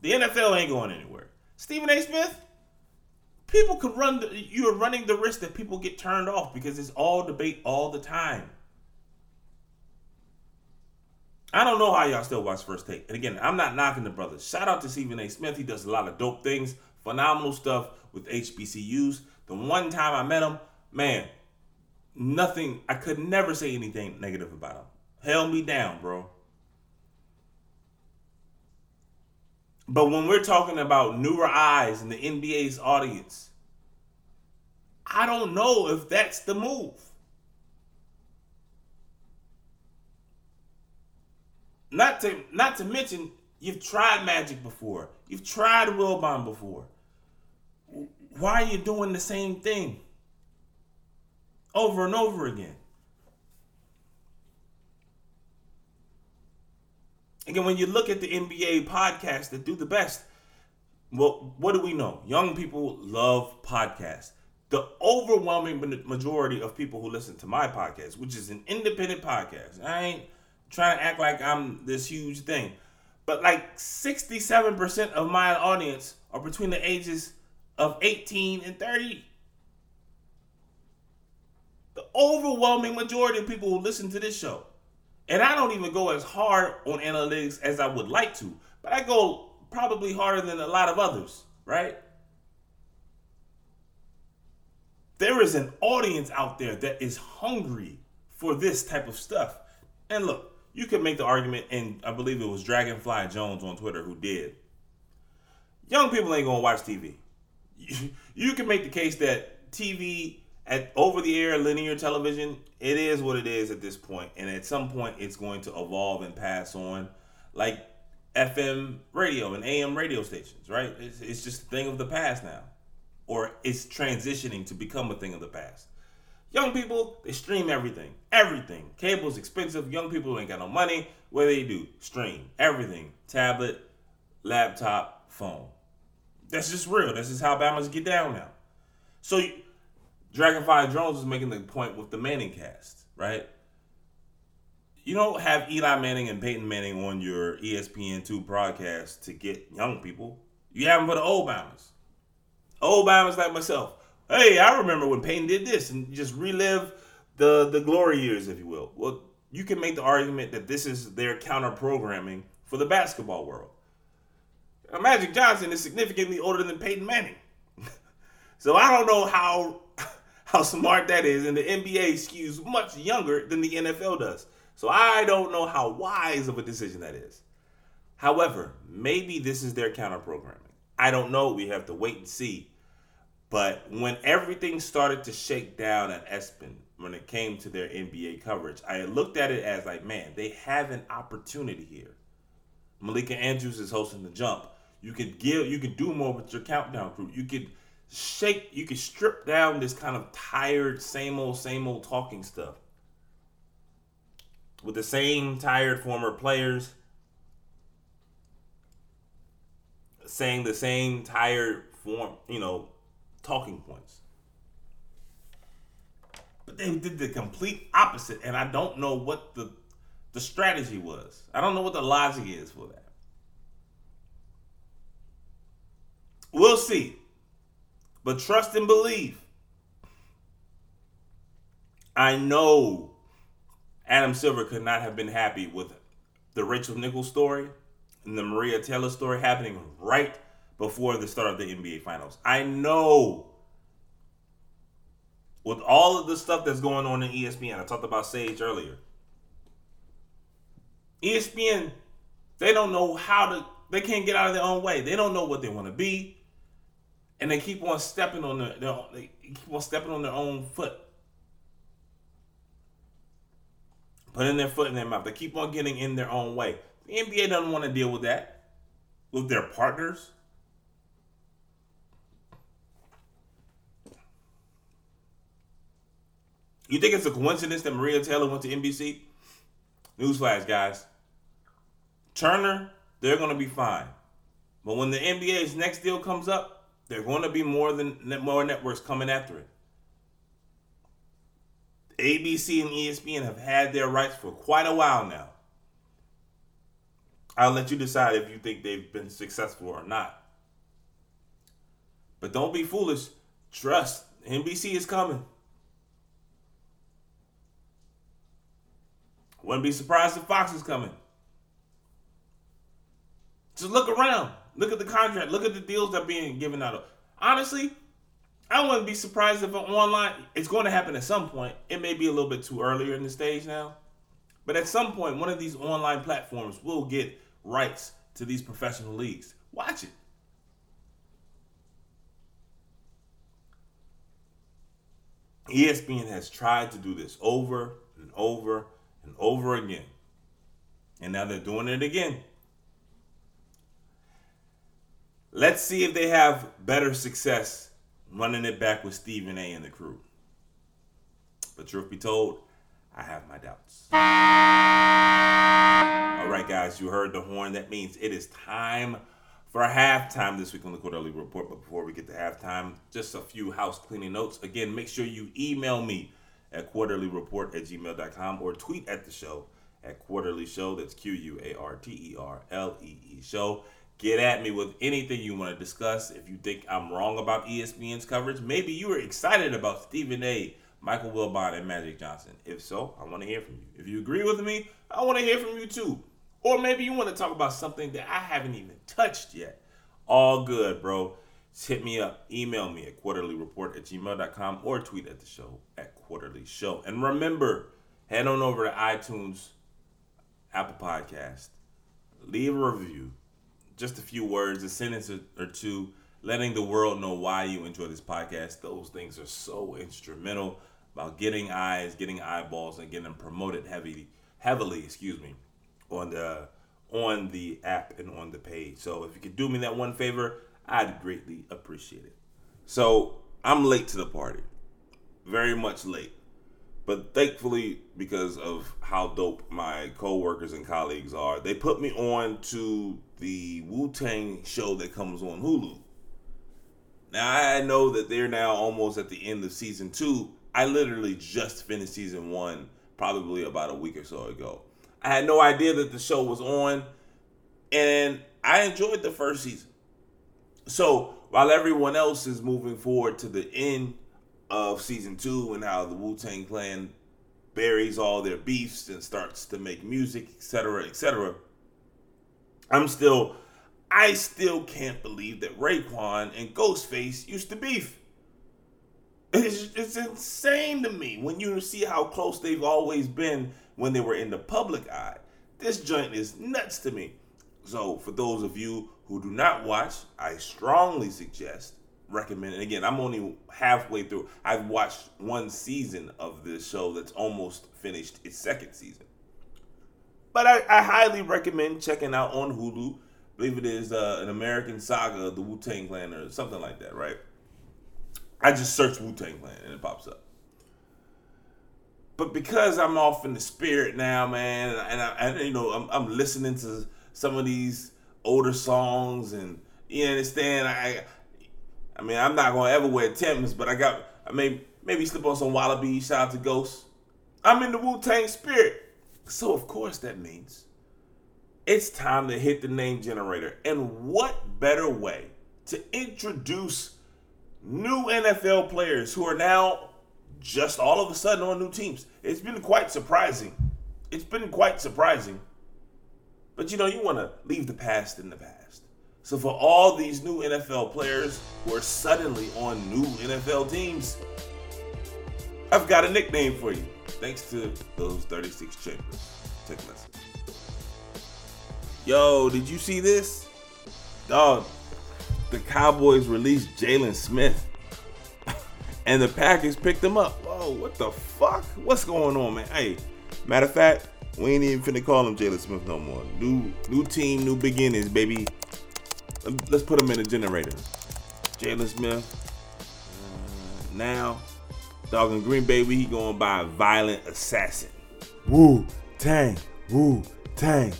The NFL ain't going anywhere. Stephen A. Smith, people could run, the, you're running the risk that people get turned off because it's all debate all the time. I don't know how y'all still watch First Take. And again, I'm not knocking the brothers. Shout out to Stephen A. Smith. He does a lot of dope things, phenomenal stuff with HBCUs. The one time I met him, man, nothing, I could never say anything negative about him. Held me down, bro. But when we're talking about newer eyes and the NBA's audience, I don't know if that's the move. Not to not to mention you've tried Magic before. You've tried Wilbon before. Why are you doing the same thing over and over again? Again, when you look at the NBA podcasts that do the best, well, what do we know? Young people love podcasts. The overwhelming majority of people who listen to my podcast, which is an independent podcast, I ain't trying to act like I'm this huge thing, but like 67% of my audience are between the ages of 18 and 30. The overwhelming majority of people who listen to this show and I don't even go as hard on analytics as I would like to, but I go probably harder than a lot of others, right? There is an audience out there that is hungry for this type of stuff. And look, you could make the argument, and I believe it was Dragonfly Jones on Twitter who did. Young people ain't gonna watch TV. You, can make the case that TV at over the air linear television, it is what it is at this point, and at some point it's going to evolve and pass on, like FM radio and AM radio stations, right? It's, it's just a thing of the past now, or it's transitioning to become a thing of the past. Young people, they stream everything, everything. Cable's expensive. Young people ain't got no money. What do they do? Stream everything: tablet, laptop, phone. That's just real. That's just how Bama's get down now. So Dragonfly Jones is making the point with the ManningCast, right? You don't have Eli Manning and Peyton Manning on your ESPN2 broadcast to get young people. You have them for the old bombers. Old bombers like myself. Hey, I remember when Peyton did this and just relive the the glory years, if you will. Well, you can make the argument that this is their counter programming for the basketball world. Now, Magic Johnson is significantly older than Peyton Manning. so I don't know how how smart that is, and the NBA skews much younger than the NFL does. So I don't know how wise of a decision that is. However, maybe this is their counter programming. I don't know. We have to wait and see. But when everything started to shake down at ESPN, when it came to their NBA coverage, I looked at it as like, man, they have an opportunity here. Malika Andrews is hosting the jump. You could give, you could do more with your countdown crew. You could shake, you could strip down this kind of tired, same old, same old talking stuff with the same tired former players saying the same tired form, you know, talking points. But they did the complete opposite, and I don't know what the the strategy was. I don't know what the logic is for that. We'll see. But trust and believe. I know Adam Silver could not have been happy with the Rachel Nichols story and the Maria Taylor story happening right before the start of the NBA Finals. I know with all of the stuff that's going on in ESPN, I talked about Sage earlier. ESPN, they don't know how to, they can't get out of their own way. They don't know what they want to be. And they keep on stepping on their, their they keep on stepping on their own foot. Putting their foot in their mouth. They keep on getting in their own way. The NBA doesn't want to deal with that with their partners. You think it's a coincidence that Maria Taylor went to NBC? Newsflash, guys. Turner, they're going to be fine. But when the NBA's next deal comes up, there are going to be more than more networks coming after it. ABC and ESPN have had their rights for quite a while now. I'll let you decide if you think they've been successful or not. But don't be foolish. Trust. NBC is coming. Wouldn't be surprised if Fox is coming. Just look around. Look at the contract. Look at the deals that are being given out. Honestly, I wouldn't be surprised if an online. It's going to happen at some point. It may be a little bit too earlier in the stage now, but at some point, one of these online platforms will get rights to these professional leagues. Watch it. ESPN has tried to do this over and over and over again. And now they're doing it again. Let's see if they have better success running it back with Stephen A and the crew. But truth be told, I have my doubts. All right, guys, you heard the horn. That means it is time for halftime this week on the Quarter-Lee Report. But before we get to halftime, just a few house cleaning notes. Again, make sure you email me at quarterlyreport at gmail.com or tweet at the show at quarterly show. That's Q U A R T E R L E E show. Get at me with anything you want to discuss. If you think I'm wrong about ESPN's coverage, maybe you were excited about Stephen A Michael Wilbon, and Magic Johnson? If so, I want to hear from you. If you agree with me, I want to hear from you too. Or maybe you want to talk about something that I haven't even touched yet. All good, bro. Just hit me up. Email me at quarterlyreport at gmail.com or tweet at the show at quarterly show. And remember, head on over to iTunes, Apple Podcast, leave a review, just a few words, a sentence or two, letting the world know why you enjoy this podcast. Those things are so instrumental about getting eyes, getting eyeballs, and getting promoted heavily, heavily, excuse me, on the on the app and on the page. So if you could do me that one favor, I'd greatly appreciate it. So I'm late to the party, very much late, but thankfully because of how dope my coworkers and colleagues are, they put me on to the Wu Tang show that comes on Hulu. Now I know that they're now almost at the end of season two, I literally just finished season one probably about a week or so ago. I had no idea that the show was on, and I enjoyed the first season. So while everyone else is moving forward to the end of season two and how the Wu Tang Clan buries all their beefs and starts to make music, etc., etc., I'm still, I still can't believe that Raekwon and Ghostface used to beef. It's, it's insane to me when you see how close they've always been when they were in the public eye. This joint is nuts to me. So, for those of you who do not watch, I strongly suggest, recommend, and again, I'm only halfway through. I've watched one season of this show that's almost finished its second season. But I, I highly recommend checking out on Hulu. I believe it is uh, an American saga the Wu Tang Clan or something like that, right? I just search Wu Tang Clan and it pops up. But because I'm off in the spirit now, man, and, I, and you know I'm, I'm listening to some of these older songs, and you understand, I, I mean, I'm not gonna ever wear Timbs, but I got, I may maybe slip on some Wallaby. Shout out to Ghost. I'm in the Wu Tang spirit, so of course that means it's time to hit the name generator. And what better way to introduce new NFL players who are now just all of a sudden on new teams. It's been quite surprising. It's been quite surprising. But you know, you want to leave the past in the past. So for all these new NFL players who are suddenly on new NFL teams, I've got a nickname for you. Thanks to those 36 chambers. Take a listen. Yo, did you see this? Dog, the Cowboys released Jaylon Smith. and the Packers picked him up. Whoa, what the fuck? What's going on, man? Hey, matter of fact, we ain't even finna call him Jaylon Smith no more. New new team, new beginnings, baby. Let's put him in the generator. Jaylon Smith. Uh, now, dog in Green Bay, we going by Violent Assassin. Wu Tang, Wu Tang.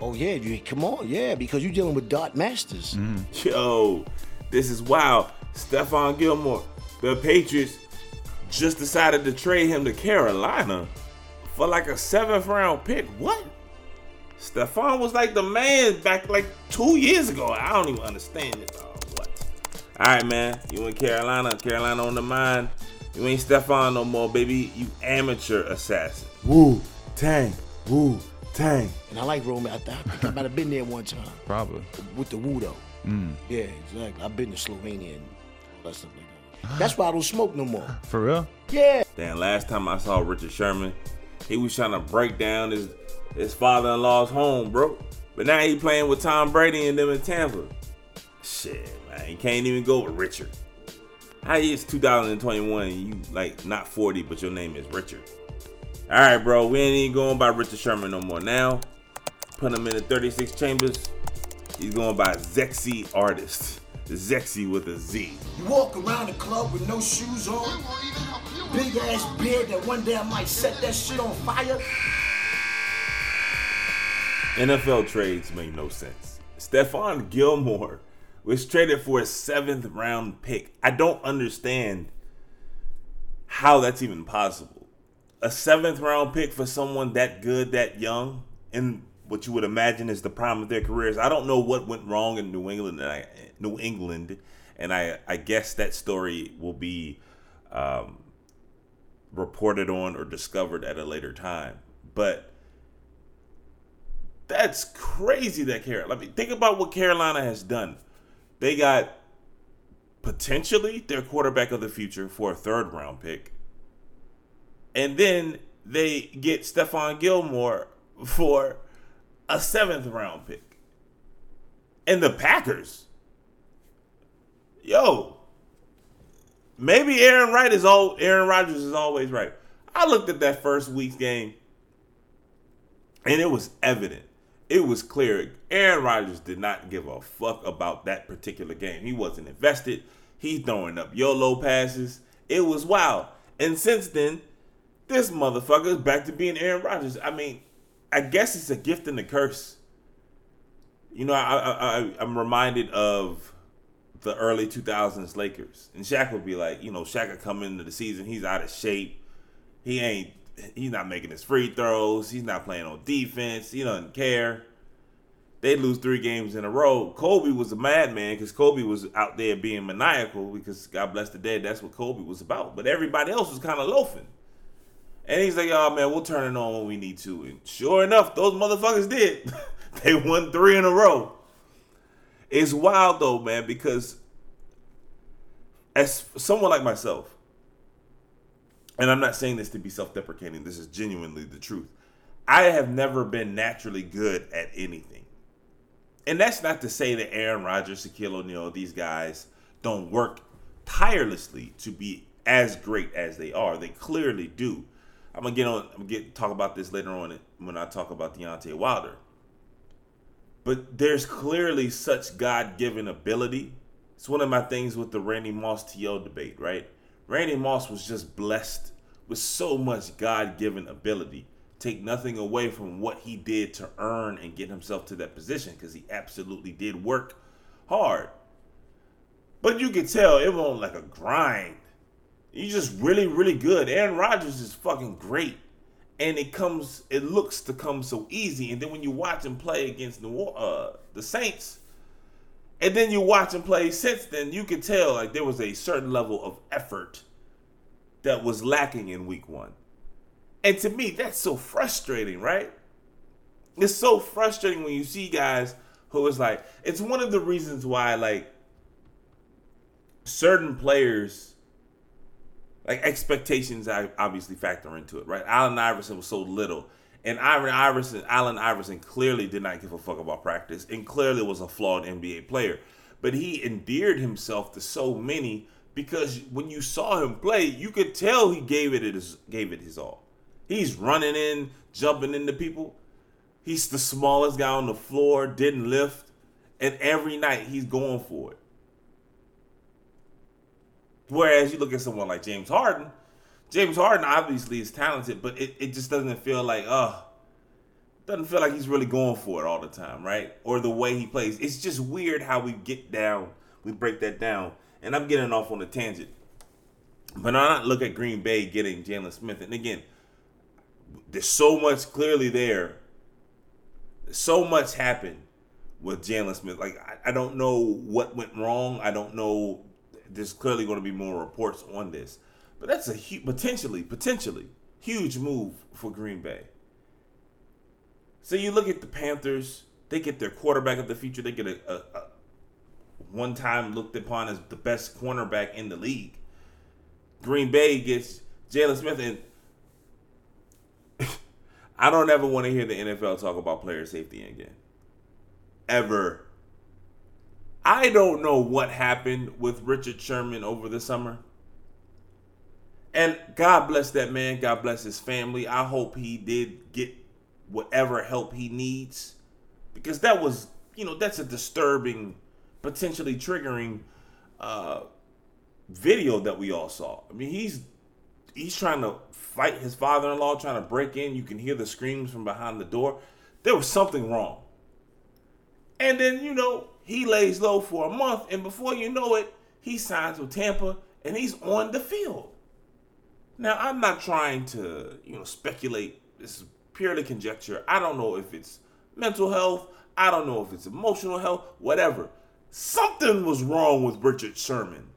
Oh yeah, you come on, yeah, because you're dealing with Dart Masters. Mm-hmm. Yo, this is wild. Stephon Gilmore, the Patriots just decided to trade him to Carolina for like a seventh round pick. What? Stephon was like the man back like two years ago. I don't even understand it. Oh, what? All right, man. You in Carolina? Carolina on the mind. You ain't Stephon no more, baby. You amateur assassin. Woo, Tang, Woo, Tang. And I like Roman. I, th- I think I might have been there one time Probably. with the Woo though. Mm. Yeah, exactly. I've been to Slovenia and all that stuff like that. That's why I don't smoke no more. For real? Yeah. Damn, last time I saw Richard Sherman, he was trying to break down his his father-in-law's home, bro. But now he playing with Tom Brady and them in Tampa. Shit, man, he can't even go with Richard. How is 2021 you like not 40, but your name is Richard? All right, bro, we ain't even going by Richard Sherman no more. Now, put him in the 36 chambers. He's going by Zexy Artist. Zexy with a Z. You walk around the club with no shoes on, big ass beard that one day I might set that shit on fire. NFL trades make no sense. Stephon Gilmore was traded for a seventh round pick. I don't understand how that's even possible. A seventh round pick for someone that good, that young, and what you would imagine is the prime of their careers. I don't know what went wrong in New England. And I, New England, and I, I guess that story will be um, reported on or discovered at a later time. But that's crazy that Carolina. I mean, think about what Carolina has done. They got potentially their quarterback of the future for a third round pick. And then they get Stephon Gilmore for a seventh round pick. And the Packers. Yo. Maybe Aaron Wright is all Aaron Rodgers is always right. I looked at that first week's game and it was evident. It was clear. Aaron Rodgers did not give a fuck about that particular game. He wasn't invested. He's throwing up YOLO passes. It was wild. And since then, this motherfucker is back to being Aaron Rodgers. I mean, I guess it's a gift and a curse. You know, I, I, I'm reminded of the early 2000s Lakers, and Shaq would be like, you know, Shaq would come into the season, he's out of shape, he ain't he's not making his free throws. He's not playing on defense. He doesn't care. they'd lose three games in a row. Kobe was a madman because Kobe was out there being maniacal because God bless the dead, that's what Kobe was about. But everybody else was kind of loafing. And he's like, oh man, we'll turn it on when we need to. And sure enough, those motherfuckers did. they won three in a row. It's wild though, man, because as someone like myself, and I'm not saying this to be self deprecating, this is genuinely the truth. I have never been naturally good at anything. And that's not to say that Aaron Rodgers, Shaquille O'Neal, these guys don't work tirelessly to be as great as they are. They clearly do. I'm gonna get on. I'm gonna get talk about this later on when I talk about Deontay Wilder. But there's clearly such God-given ability. It's one of my things with the Randy Moss TL debate, right? Randy Moss was just blessed with so much God-given ability. Take nothing away from what he did to earn and get himself to that position, because he absolutely did work hard. But you could tell it wasn't like a grind. He's just really, really good. Aaron Rodgers is fucking great. And it comes, it looks to come so easy. And then when you watch him play against the uh, the Saints, and then you watch him play since then, you can tell like there was a certain level of effort that was lacking in week one. And to me, that's so frustrating, right? It's so frustrating when you see guys who is like, it's one of the reasons why like certain players like expectations I obviously factor into it, right? Allen Iverson was so little. And Ivan Iverson, Allen Iverson clearly did not give a fuck about practice and clearly was a flawed NBA player. But he endeared himself to so many because when you saw him play, you could tell he gave it his gave it his all. He's running in, jumping into people. He's the smallest guy on the floor, didn't lift, and every night he's going for it. Whereas you look at someone like James Harden, James Harden obviously is talented, but it, it just doesn't feel like, oh, doesn't feel like he's really going for it all the time, right? Or the way he plays. It's just weird how we get down, we break that down. And I'm getting off on a tangent. But I look at Green Bay getting Jaylon Smith. And again, there's so much clearly there. So much happened with Jaylon Smith. Like I, I don't know what went wrong. I don't know there's clearly going to be more reports on this. But that's a potentially, potentially huge move for Green Bay. So you look at the Panthers, they get their quarterback of the future. They get a, a one time looked upon as the best cornerback in the league. Green Bay gets Jaylon Smith, and I don't ever want to hear the NFL talk about player safety again. Ever I don't know what happened with Richard Sherman over the summer. And God bless that man. God bless his family. I hope he did get whatever help he needs. Because that was, you know, that's a disturbing, potentially triggering uh, video that we all saw. I mean, he's he's trying to fight his father-in-law, trying to break in. You can hear the screams from behind the door. There was something wrong. And then, you know, he lays low for a month, and before you know it, he signs with Tampa and he's on the field. Now, I'm not trying to, you know, speculate. This is purely conjecture. I don't know if it's mental health. I don't know if it's emotional health, whatever. Something was wrong with Richard Sherman.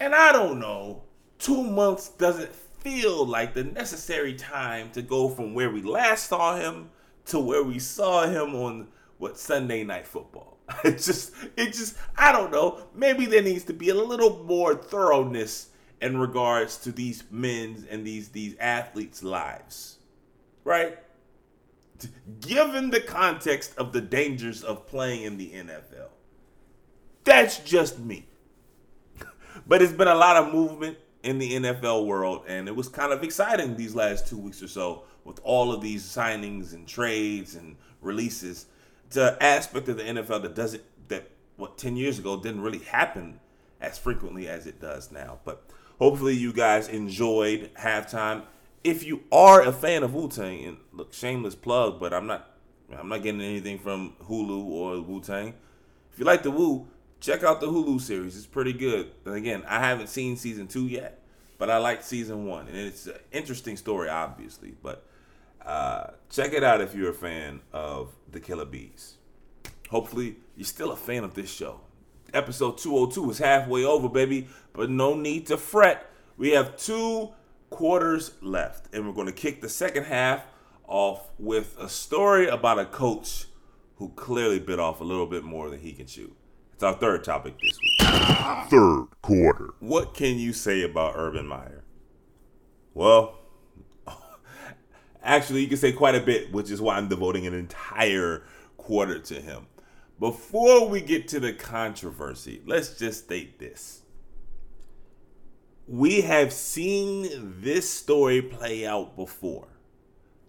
And I don't know. Two months doesn't feel like the necessary time to go from where we last saw him to where we saw him on what Sunday night football. It's just, it just, I don't know. Maybe there needs to be a little more thoroughness in regards to these men's and these these athletes' lives, right? Given the context of the dangers of playing in the NFL, that's just me. But it's been a lot of movement in the NFL world, and it was kind of exciting these last two weeks or so with all of these signings and trades and releases the aspect of the NFL that doesn't that what 10 years ago didn't really happen as frequently as it does now. But hopefully you guys enjoyed halftime. If you are a fan of Wu Tang, and look, shameless plug, but I'm not I'm not getting anything from Hulu or Wu Tang. If you like the Wu, check out the Hulu series. It's pretty good. And again, I haven't seen season two yet, but I like season one, and it's an interesting story, obviously. But uh, check it out if you're a fan of the Killer Bees. Hopefully, you're still a fan of this show. Episode 202 is halfway over, baby, but no need to fret. We have two quarters left, and we're going to kick the second half off with a story about a coach who clearly bit off a little bit more than he can chew. Our third topic this week. Third quarter. What can you say about Urban Meyer? Well, actually, you can say quite a bit, which is why I'm devoting an entire quarter to him. Before we get to the controversy, let's just state this. We have seen this story play out before.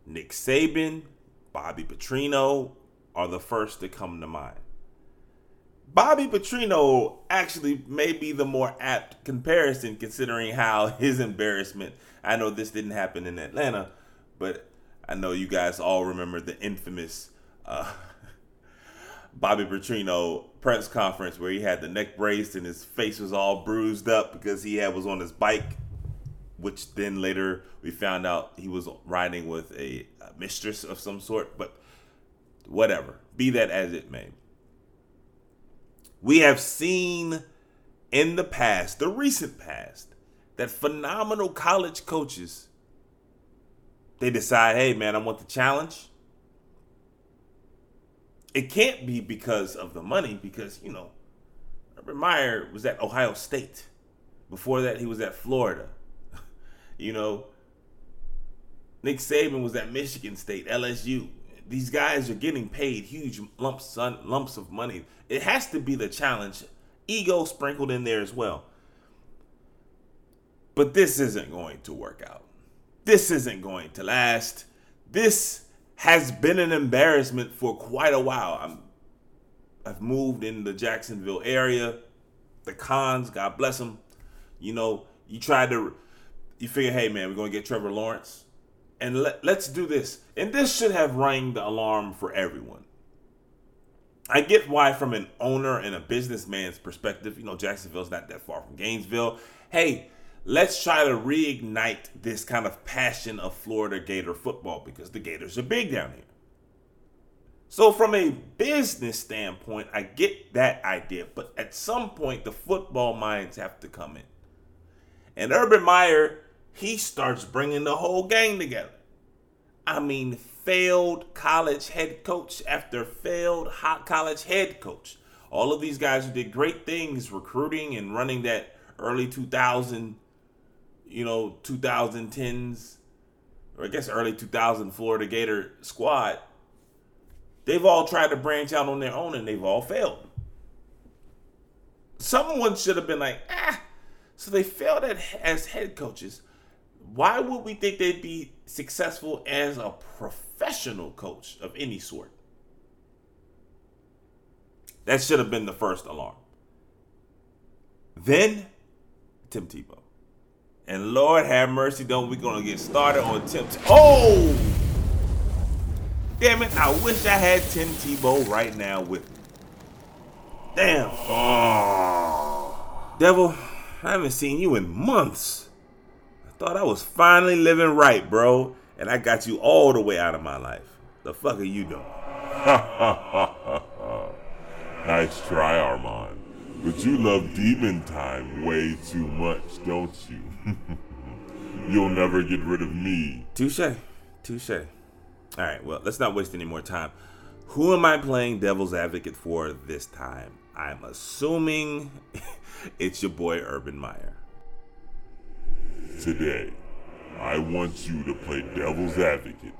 Nick Saban, Bobby Petrino are the first to come to mind. Bobby Petrino actually may be the more apt comparison considering how his embarrassment. I know this didn't happen in Atlanta, but I know you guys all remember the infamous uh, Bobby Petrino press conference where he had the neck brace and his face was all bruised up because he had was on his bike, which then later we found out he was riding with a, a mistress of some sort. But whatever, be that as it may. We have seen in the past, the recent past, that phenomenal college coaches they decide, hey man, I want the challenge. It can't be because of the money, because you know, Urban Meyer was at Ohio State. Before that, he was at Florida. you know, Nick Saban was at Michigan State, LSU. These guys are getting paid huge lumps lumps of money. It has to be the challenge. Ego sprinkled in there as well. But this isn't going to work out. This isn't going to last. This has been an embarrassment for quite a while. I'm, I've moved in the Jacksonville area. The Khans, God bless them. You know, you tried to, you figure, hey man, we're gonna get Trevor Lawrence, and let, let's do this. And this should have rang the alarm for everyone. I get why, from an owner and a businessman's perspective, you know, Jacksonville's not that far from Gainesville. Hey, let's try to reignite this kind of passion of Florida Gator football because the Gators are big down here. So, from a business standpoint, I get that idea, but at some point, the football minds have to come in. And Urban Meyer, he starts bringing the whole gang together. I mean, failed college head coach after failed hot college head coach. All of these guys who did great things recruiting and running that early 2000 you know, 2010s, or I guess early 2000 Florida Gator squad, they've all tried to branch out on their own and they've all failed. Someone should have been like, ah, so they failed at, as head coaches. Why would we think they'd be successful as a professional coach of any sort? That should have been the first alarm. Then, Tim Tebow. And Lord have mercy, don't we gonna get started on Tim? T- oh, damn it! I wish I had Tim Tebow right now with me. Damn. Oh, devil, I haven't seen you in months. Thought I was finally living right, bro, and I got you all the way out of my life. The fuck are you doing? nice try, Armon. But you love demon time way too much, don't you? You'll never get rid of me. Touche. Touche. All right, well, let's not waste any more time. Who am I playing devil's advocate for this time? I'm assuming it's your boy Urban Meyer. Today, I want you to play devil's advocate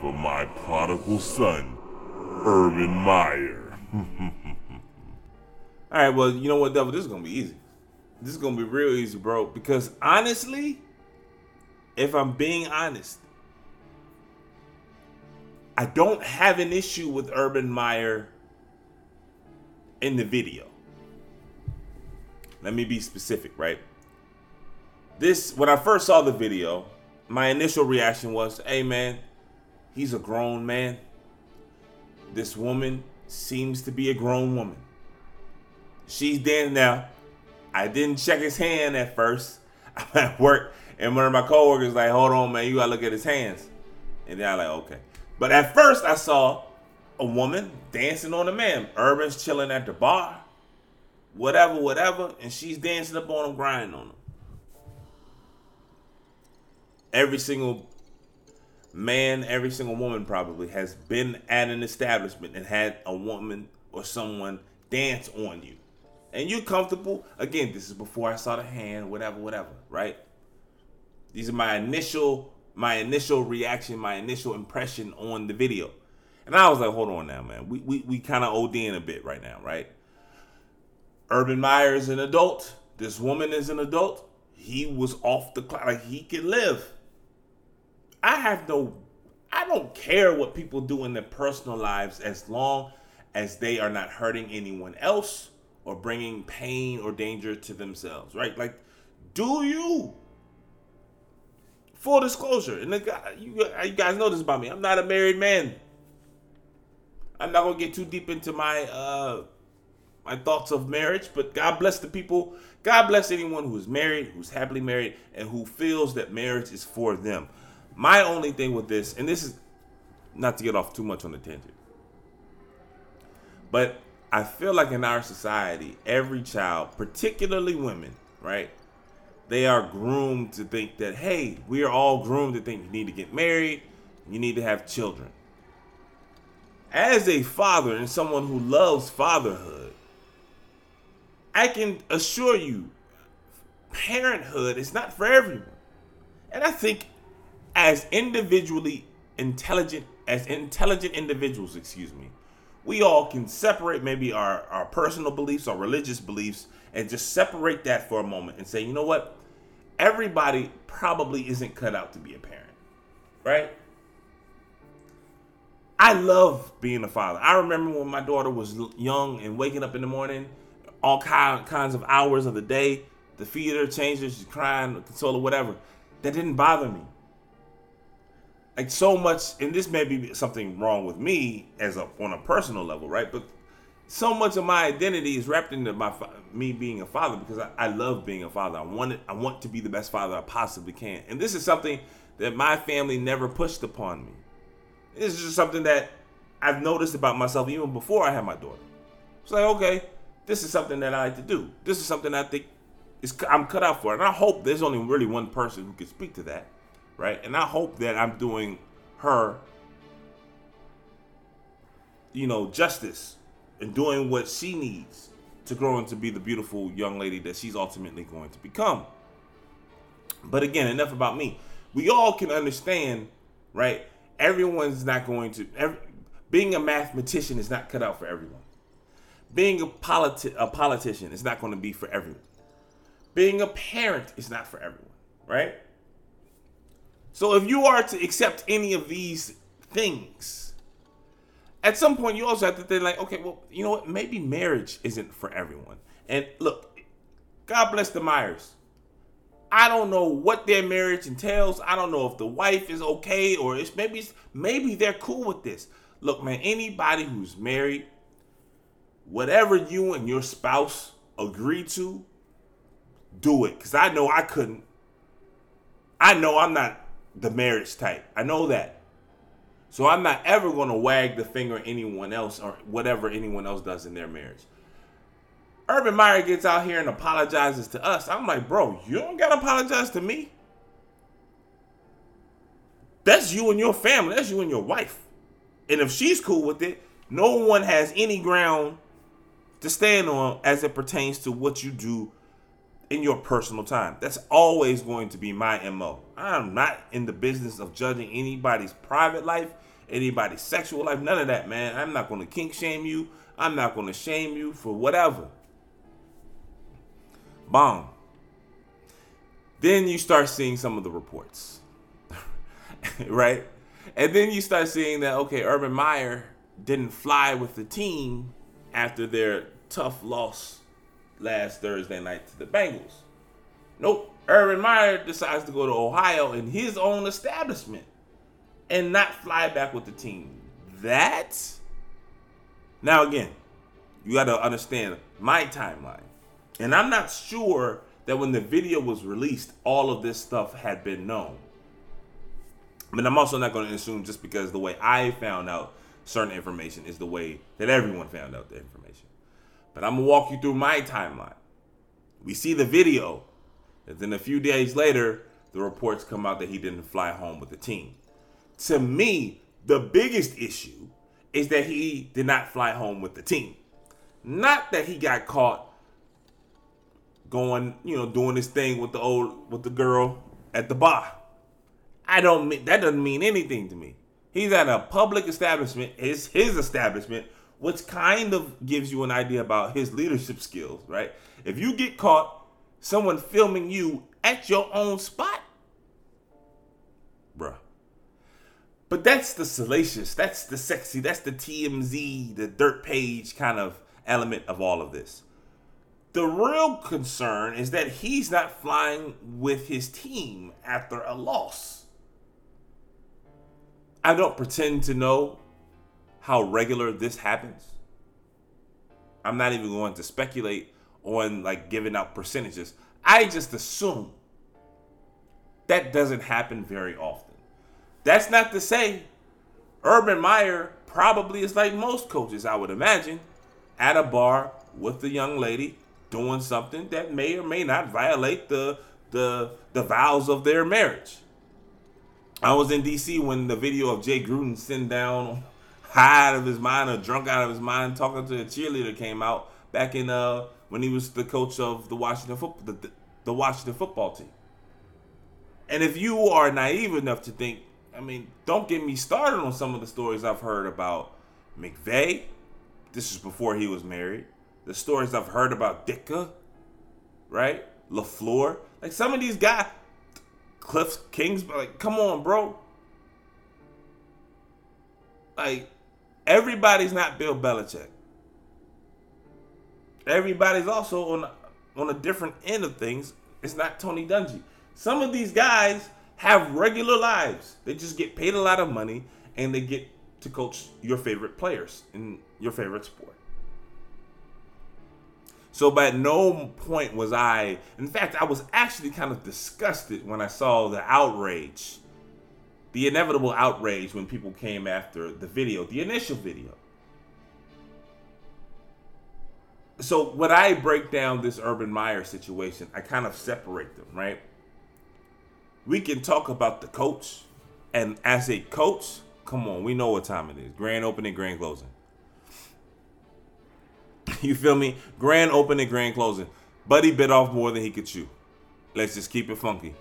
for my prodigal son, Urban Meyer. All right, well, you know what, Devil? This is gonna be easy. This is gonna be real easy, bro. Because honestly, if I'm being honest, I don't have an issue with Urban Meyer in the video. Let me be specific, right? This when I first saw the video, my initial reaction was, "Hey man, he's a grown man. This woman seems to be a grown woman." She's dead now. I didn't check his hand at first. I'm at work, and one of my coworkers like, "Hold on, man, you gotta look at his hands." And then I like, okay. But at first, I saw, a woman dancing on a man. Urban's chilling at the bar, whatever, whatever, and she's dancing up on him, grinding on him. Every single man, every single woman probably has been at an establishment and had a woman or someone dance on you. And you're comfortable. Again, this is before I saw the hand, whatever, whatever, right? These are my initial my initial reaction, my initial impression on the video. And I was like, hold on now, man. We we, we kind of OD in a bit right now, right? Urban Meyer is an adult. This woman is an adult. He was off the clock. Like he can live. I have no I don't care what people do in their personal lives as long as they are not hurting anyone else or bringing pain or danger to themselves, right? Like, do you? Full disclosure, and guy, you, you guys know this about me. I'm not a married man. I'm not gonna get too deep into my uh my thoughts of marriage, but God bless the people. God bless anyone who is married, who's happily married, and who feels that marriage is for them. My only thing with this, and this is not to get off too much on the tangent, but I feel like in our society, every child, particularly women, right? They are groomed to think that, hey, we are all groomed to think you need to get married, you need to have children. As a father and someone who loves fatherhood, I can assure you, parenthood is not for everyone. And I think as individually intelligent, as intelligent individuals, excuse me, we all can separate maybe our, our personal beliefs, our religious beliefs, and just separate that for a moment and say, you know what? Everybody probably isn't cut out to be a parent, right? I love being a father. I remember when my daughter was young and waking up in the morning, all kind, kinds of hours of the day, to feed her, change her, she's crying, console her, whatever. That didn't bother me like so much, and this may be something wrong with me as a on a personal level, right? But so much of my identity is wrapped into my me being a father because I, I love being a father. I want it, I want to be the best father I possibly can, and this is something that my family never pushed upon me. This is just something that I've noticed about myself even before I had my daughter. It's like okay, this is something that I like to do. This is something I think is I'm cut out for, and I hope there's only really one person who can speak to that right? And I hope that I'm doing her, you know, justice and doing what she needs to grow into be the beautiful young lady that she's ultimately going to become. But again, enough about me. We all can understand, right? Everyone's not going to. Every, being a mathematician is not cut out for everyone. Being a, politi- a politician is not going to be for everyone. Being a parent is not for everyone, right? So if you are to accept any of these things, at some point you also have to think like, okay, well, you know what? Maybe marriage isn't for everyone. And look, God bless the Myers. I don't know what their marriage entails. I don't know if the wife is okay or it's maybe it's, maybe they're cool with this. Look, man, anybody who's married, whatever you and your spouse agree to, do it. Cause I know I couldn't. I know I'm not the marriage type. I know that. So I'm not ever going to wag the finger at anyone else or whatever anyone else does in their marriage. Urban Meyer gets out here and apologizes to us. I'm like, bro, you don't got to apologize to me. That's you and your family. That's you and your wife. And if she's cool with it, no one has any ground to stand on as it pertains to what you do in your personal time. That's always going to be my MO. I'm not in the business of judging anybody's private life, anybody's sexual life, none of that, man. I'm not going to kink shame you. I'm not going to shame you for whatever. Bomb. Then you start seeing some of the reports, right? And then you start seeing that, okay, Urban Meyer didn't fly with the team after their tough loss last Thursday night to the Bengals. Nope. Urban Meyer decides to go to Ohio in his own establishment and not fly back with the team. That now again, you got to understand my timeline. And I'm not sure that when the video was released, all of this stuff had been known. But I'm also not going to assume just because the way I found out certain information is the way that everyone found out the information. But I'm gonna walk you through my timeline. We see the video, and then a few days later, the reports come out that he didn't fly home with the team. To me, the biggest issue is that he did not fly home with the team. Not that he got caught going, you know, doing this thing with the old with the girl at the bar. I don't mean that doesn't mean anything to me. He's at a public establishment, it's his establishment, which kind of gives you an idea about his leadership skills, right? If you get caught someone filming you at your own spot, bruh. But that's the salacious, that's the sexy, that's the TMZ, the dirt page kind of element of all of this. The real concern is that he's not flying with his team after a loss. I don't pretend to know how regular this happens. I'm not even going to speculate on like giving out percentages. I just assume that doesn't happen very often. That's not to say Urban Meyer probably is like most coaches, I would imagine, at a bar with the young lady doing something that may or may not violate the the the vows of their marriage. I was in DC when the video of Jay Gruden sitting down high out of his mind or drunk out of his mind talking to a cheerleader came out back in uh when he was the coach of the Washington football the, the Washington football team. And if you are naive enough to think, I mean, don't get me started on some of the stories I've heard about McVay. This is before he was married the stories I've heard about Ditka, right? LaFleur. Like some of these guys, Cliff Kings, like, come on, bro. Like, everybody's not Bill Belichick. Everybody's also on on a different end of things. It's not Tony Dungy. Some of these guys have regular lives. They just get paid a lot of money and they get to coach your favorite players in your favorite sport. So, by no point was I, in fact, I was actually kind of disgusted when I saw the outrage, the inevitable outrage when people came after the video, the initial video. So, when I break down this Urban Meyer situation, I kind of separate them, right? We can talk about the coach, and as a coach, come on, we know what time it is grand opening, grand closing. You feel me? Grand opening, grand closing. Buddy bit off more than he could chew. Let's just keep it funky.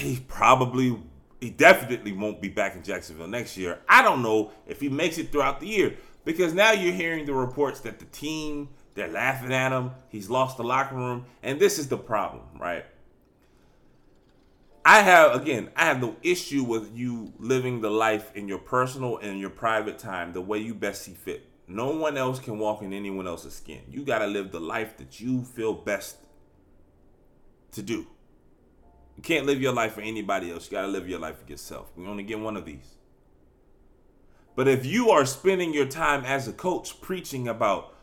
He probably, he definitely won't be back in Jacksonville next year. I don't know if he makes it throughout the year because now you're hearing the reports that the team, they're laughing at him. He's lost the locker room. And this is the problem, right? I have again, I have no issue with you living the life in your personal and your private time the way you best see fit. No one else can walk in anyone else's skin. You got to live the life that you feel best to do. You can't live your life for anybody else. You got to live your life for yourself. We only get one of these. But if you are spending your time as a coach preaching about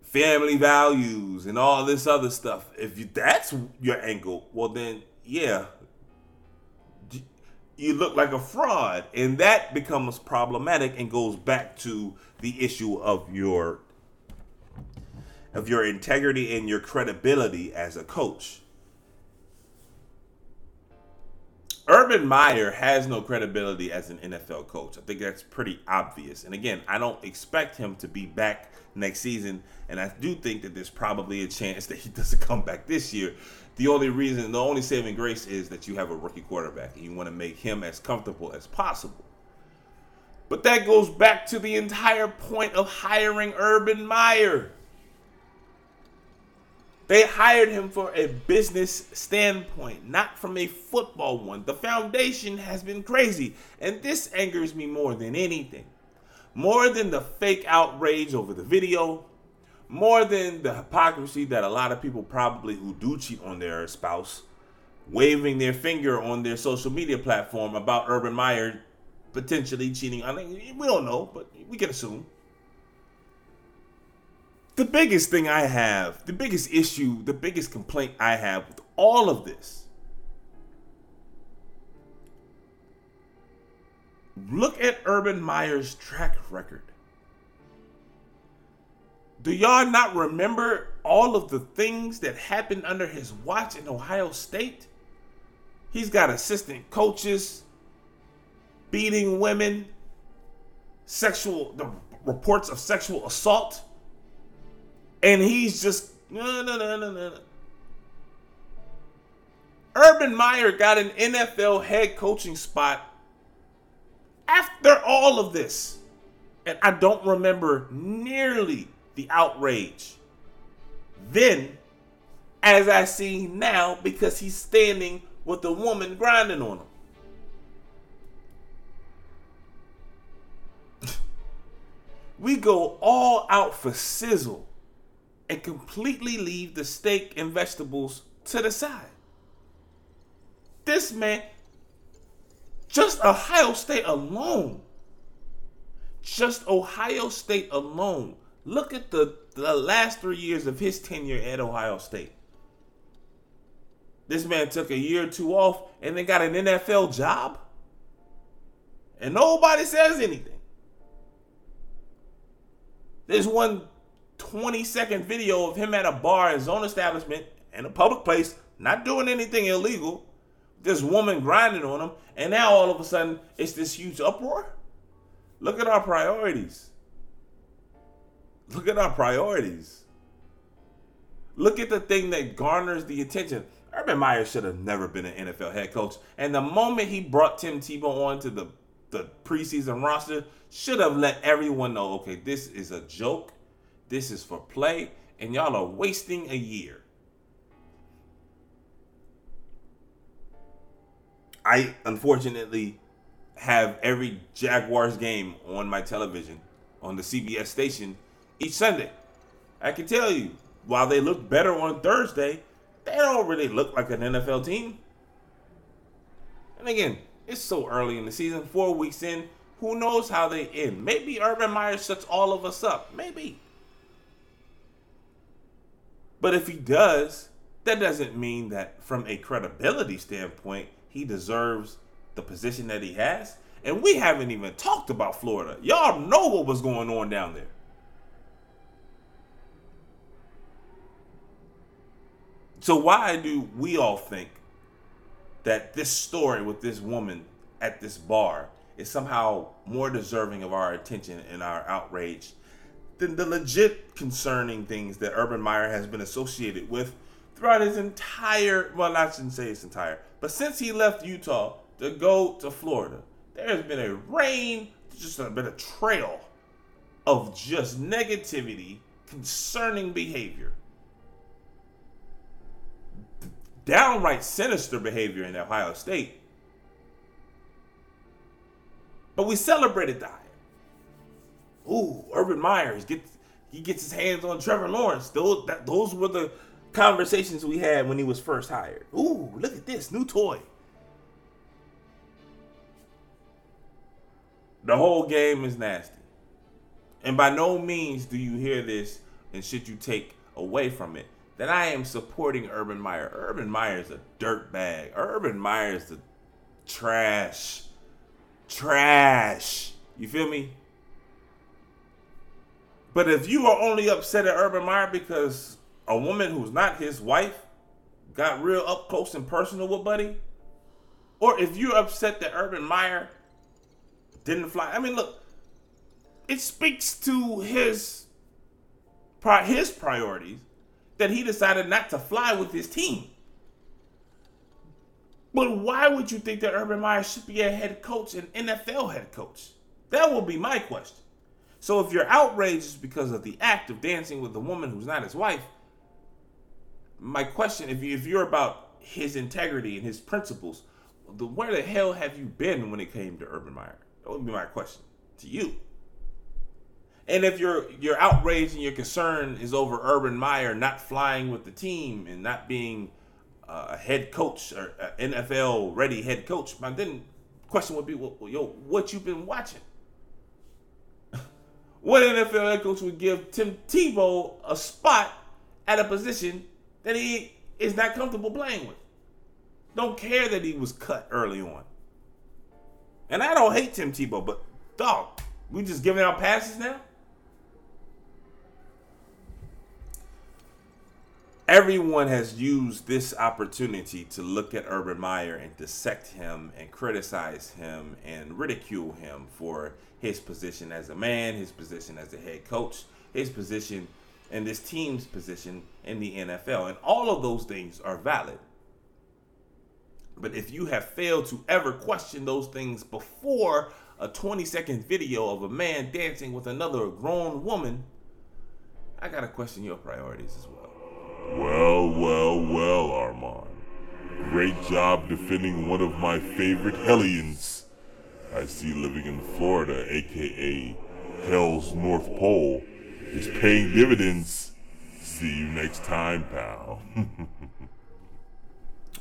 family values and all this other stuff, if you, that's your angle, well then yeah, you look like a fraud and that becomes problematic and goes back to the issue of your of your integrity and your credibility as a coach. Urban Meyer has no credibility as an NFL coach. I think that's pretty obvious. And again, I don't expect him to be back next season. And I do think that there's probably a chance that he doesn't come back this year. The only reason, the only saving grace is that you have a rookie quarterback and you want to make him as comfortable as possible. But that goes back to the entire point of hiring Urban Meyer. They hired him for a business standpoint, not from a football one. The foundation has been crazy, and this angers me more than anything. More than the fake outrage over the video, more than the hypocrisy that a lot of people probably who do cheat on their spouse waving their finger on their social media platform about Urban Meyer potentially cheating. I mean, we don't know, but we can assume. The biggest thing I have, the biggest issue, the biggest complaint I have with all of this look at Urban Meyer's track record. Do y'all not remember all of the things that happened under his watch in Ohio State? He's got assistant coaches beating women, sexual the reports of sexual assault, and he's just no no no no no. Urban Meyer got an NFL head coaching spot after all of this. And I don't remember nearly the outrage then as I see now because he's standing with a woman grinding on him. we go all out for sizzle and completely leave the steak and vegetables to the side. This man, just Ohio State alone, just Ohio State alone. Look at the, the last three years of his tenure at Ohio State. This man took a year or two off and then got an NFL job. And nobody says anything. There's one 20 second video of him at a bar, his own establishment, in a public place, not doing anything illegal. This woman grinding on him, and now all of a sudden it's this huge uproar. Look at our priorities. Look at our priorities. Look at the thing that garners the attention. Urban Meyer should have never been an NFL head coach. And the moment he brought Tim Tebow onto the, the preseason roster, should have let everyone know okay, this is a joke. This is for play. And y'all are wasting a year. I unfortunately have every Jaguars game on my television on the CBS station each Sunday. I can tell you, while they look better on Thursday, they don't really look like an NFL team. And again, it's so early in the season, four weeks in. Who knows how they end? Maybe Urban Meyer shuts all of us up. Maybe. But if he does, that doesn't mean that from a credibility standpoint, he deserves the position that he has. And we haven't even talked about Florida. Y'all know what was going on down there. So why do we all think that this story with this woman at this bar is somehow more deserving of our attention and our outrage than the legit concerning things that Urban Meyer has been associated with throughout his entire well, I shouldn't say his entire, but since he left Utah to go to Florida, there has been a rain, just a bit of trail of just negativity concerning behavior downright sinister behavior in Ohio State. But we celebrated the hire. Ooh, Urban Myers gets he gets his hands on Trevor Lawrence. Those that, those were the conversations we had when he was first hired. Ooh, look at this new toy. The whole game is nasty. And by no means do you hear this and should you take away from it that I am supporting Urban Meyer. Urban Meyer is a dirt bag. Urban Meyer is the trash. Trash. You feel me? But if you are only upset at Urban Meyer because a woman who's not his wife got real up close and personal with Buddy, or if you're upset that Urban Meyer didn't fly, I mean, look, it speaks to his his priorities that he decided not to fly with his team. But why would you think that Urban Meyer should be a head coach, an NFL head coach? That will be my question. So if you're outraged because of the act of dancing with a woman who's not his wife, my question, if, you, if you're about his integrity and his principles, the, where the hell have you been when it came to Urban Meyer? That would be my question to you. And if your your outrage and your concern is over Urban Meyer not flying with the team and not being a head coach or NFL ready head coach, then question would be, well, yo, what you've been watching? What NFL head coach would give Tim Tebow a spot at a position that he is not comfortable playing with? Don't care that he was cut early on. And I don't hate Tim Tebow, but dog, we just giving out passes now? Everyone has used this opportunity to look at Urban Meyer and dissect him and criticize him and ridicule him for his position as a man, his position as a head coach, his position and this team's position in the NFL. And all of those things are valid. But if you have failed to ever question those things before a 20 second video of a man dancing with another grown woman, I got to question your priorities as well. Well, well, well, Armon. Great job defending one of my favorite Hellions. I see living in Florida, aka Hell's North Pole, is paying dividends. See you next time, pal.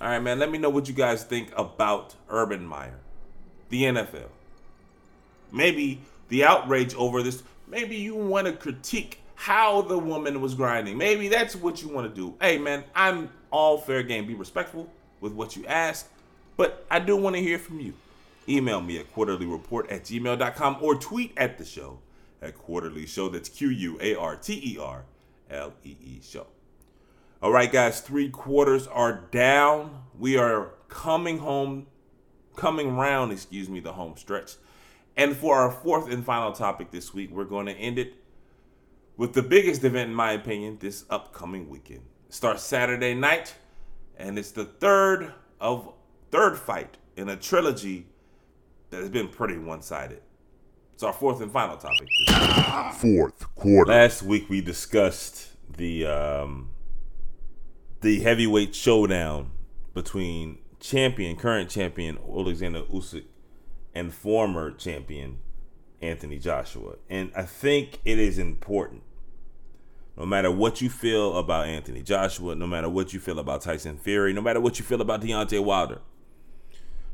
All right, man. Let me know what you guys think about Urban Meyer, the NFL. Maybe the outrage over this. Maybe you want to critique how the woman was grinding. Maybe that's what you want to do. Hey, man, I'm all fair game. Be respectful with what you ask, but I do want to hear from you. Email me at quarterleereport at gmail.com or tweet at the show at quarterly show. That's Q U A R T E R L E E show. All right, guys, three quarters are down. We are coming home, coming round, excuse me, the home stretch. And for our fourth and final topic this week, we're going to end it with the biggest event, in my opinion, this upcoming weekend. It starts Saturday night, and it's the third of third fight in a trilogy that has been pretty one-sided. It's our fourth and final topic. Fourth quarter. Last week we discussed the um, the heavyweight showdown between champion, current champion Alexander Usyk, and former champion Anthony Joshua. And I think it is important, no matter what you feel about Anthony Joshua, no matter what you feel about Tyson Fury, no matter what you feel about Deontay Wilder,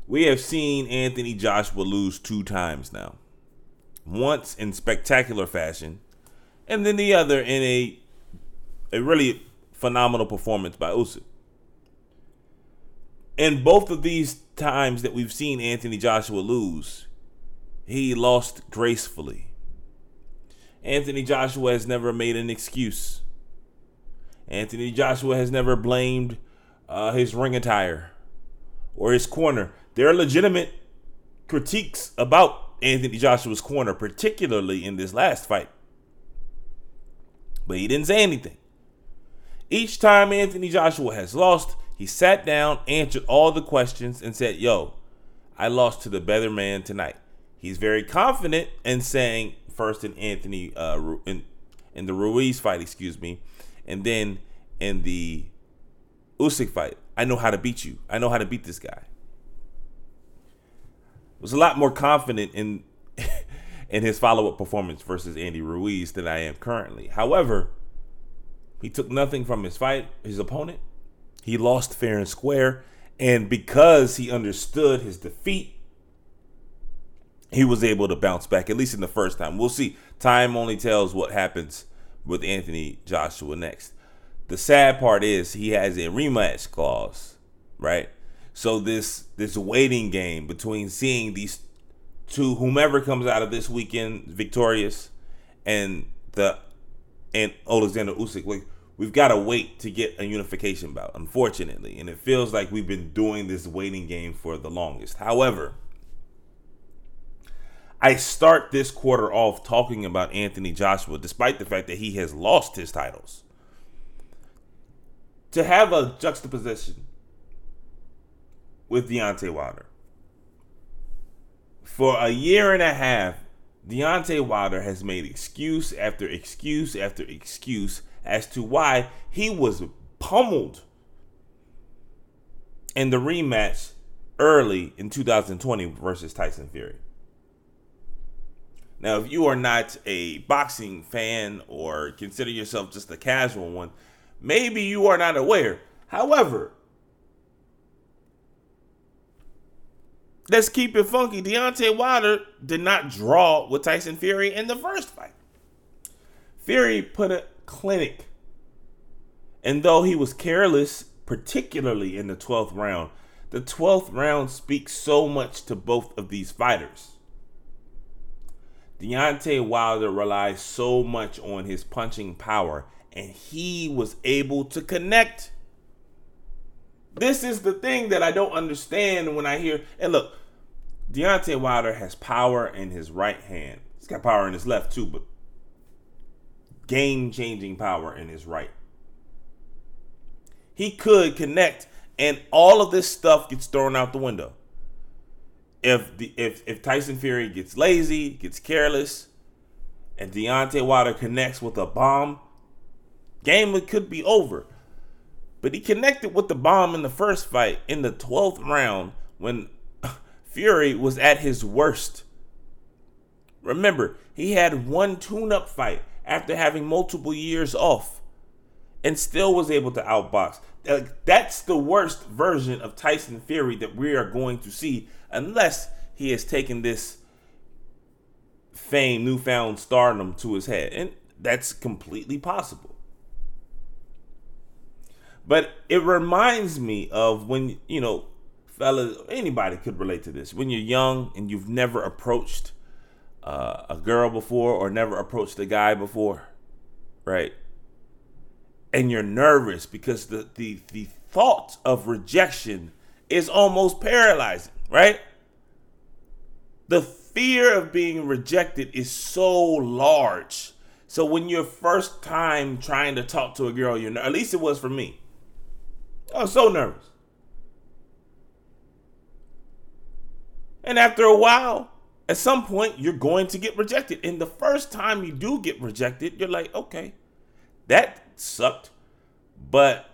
we have seen Anthony Joshua lose two times now. Once in spectacular fashion, and then the other in a a really phenomenal performance by Usyk. In both of these times that we've seen Anthony Joshua lose, he lost gracefully. Anthony Joshua has never made an excuse. Anthony Joshua has never blamed uh, his ring attire or his corner. There are legitimate critiques about Anthony Joshua's corner, particularly in this last fight. But he didn't say anything. Each time Anthony Joshua has lost, he sat down, answered all the questions, and said, Yo, I lost to the better man tonight. He's very confident in saying first in Anthony uh, in in the Ruiz fight, excuse me, and then in the Usyk fight. I know how to beat you. I know how to beat this guy. Was a lot more confident in in his follow up performance versus Andy Ruiz than I am currently. However, he took nothing from his fight, his opponent. He lost fair and square. And because he understood his defeat, he was able to bounce back, at least in the first time. We'll see. Time only tells what happens with Anthony Joshua next. The sad part is he has a rematch clause, right? So this this waiting game between seeing these two whomever comes out of this weekend victorious and the and Alexander Usyk. Like we've got to wait to get a unification bout, unfortunately, and it feels like we've been doing this waiting game for the longest. However, I start this quarter off talking about Anthony Joshua, despite the fact that he has lost his titles. To have a juxtaposition with Deontay Wilder. For a year and a half, Deontay Wilder has made excuse after excuse after excuse as to why he was pummeled in the rematch early in 2020 versus Tyson Fury. Now, if you are not a boxing fan or consider yourself just a casual one, maybe you are not aware. However, let's keep it funky. Deontay Wilder did not draw with Tyson Fury in the first fight. Fury put a clinic. And though he was careless, particularly in the 12th round, The 12th round speaks so much to both of these fighters. Deontay Wilder relies so much on his punching power, and he was able to connect. This is the thing that I don't understand when I hear. And look, Deontay Wilder has power in his right hand. He's got power in his left too, but game changing power in his right. He could connect, and all of this stuff gets thrown out the window. If the if if Tyson Fury gets lazy, gets careless, and Deontay Wilder connects with a bomb, game could be over. But he connected with the bomb in the first fight in the 12th round when Fury was at his worst. Remember, he had one tune up fight after having multiple years off and still was able to outbox. That's the worst version of Tyson Fury that we are going to see unless he has taken this fame, newfound stardom to his head. And that's completely possible. But it reminds me of when, you know, fellas, anybody could relate to this. When you're young and you've never approached uh, a girl before or never approached a guy before, right? And you're nervous because the, the, the thought of rejection is almost paralyzing, right? The fear of being rejected is so large. So when you're first time trying to talk to a girl, you're at least it was for me. I was so nervous. And after a while, at some point, you're going to get rejected. And the first time you do get rejected, you're like, okay, that sucked. But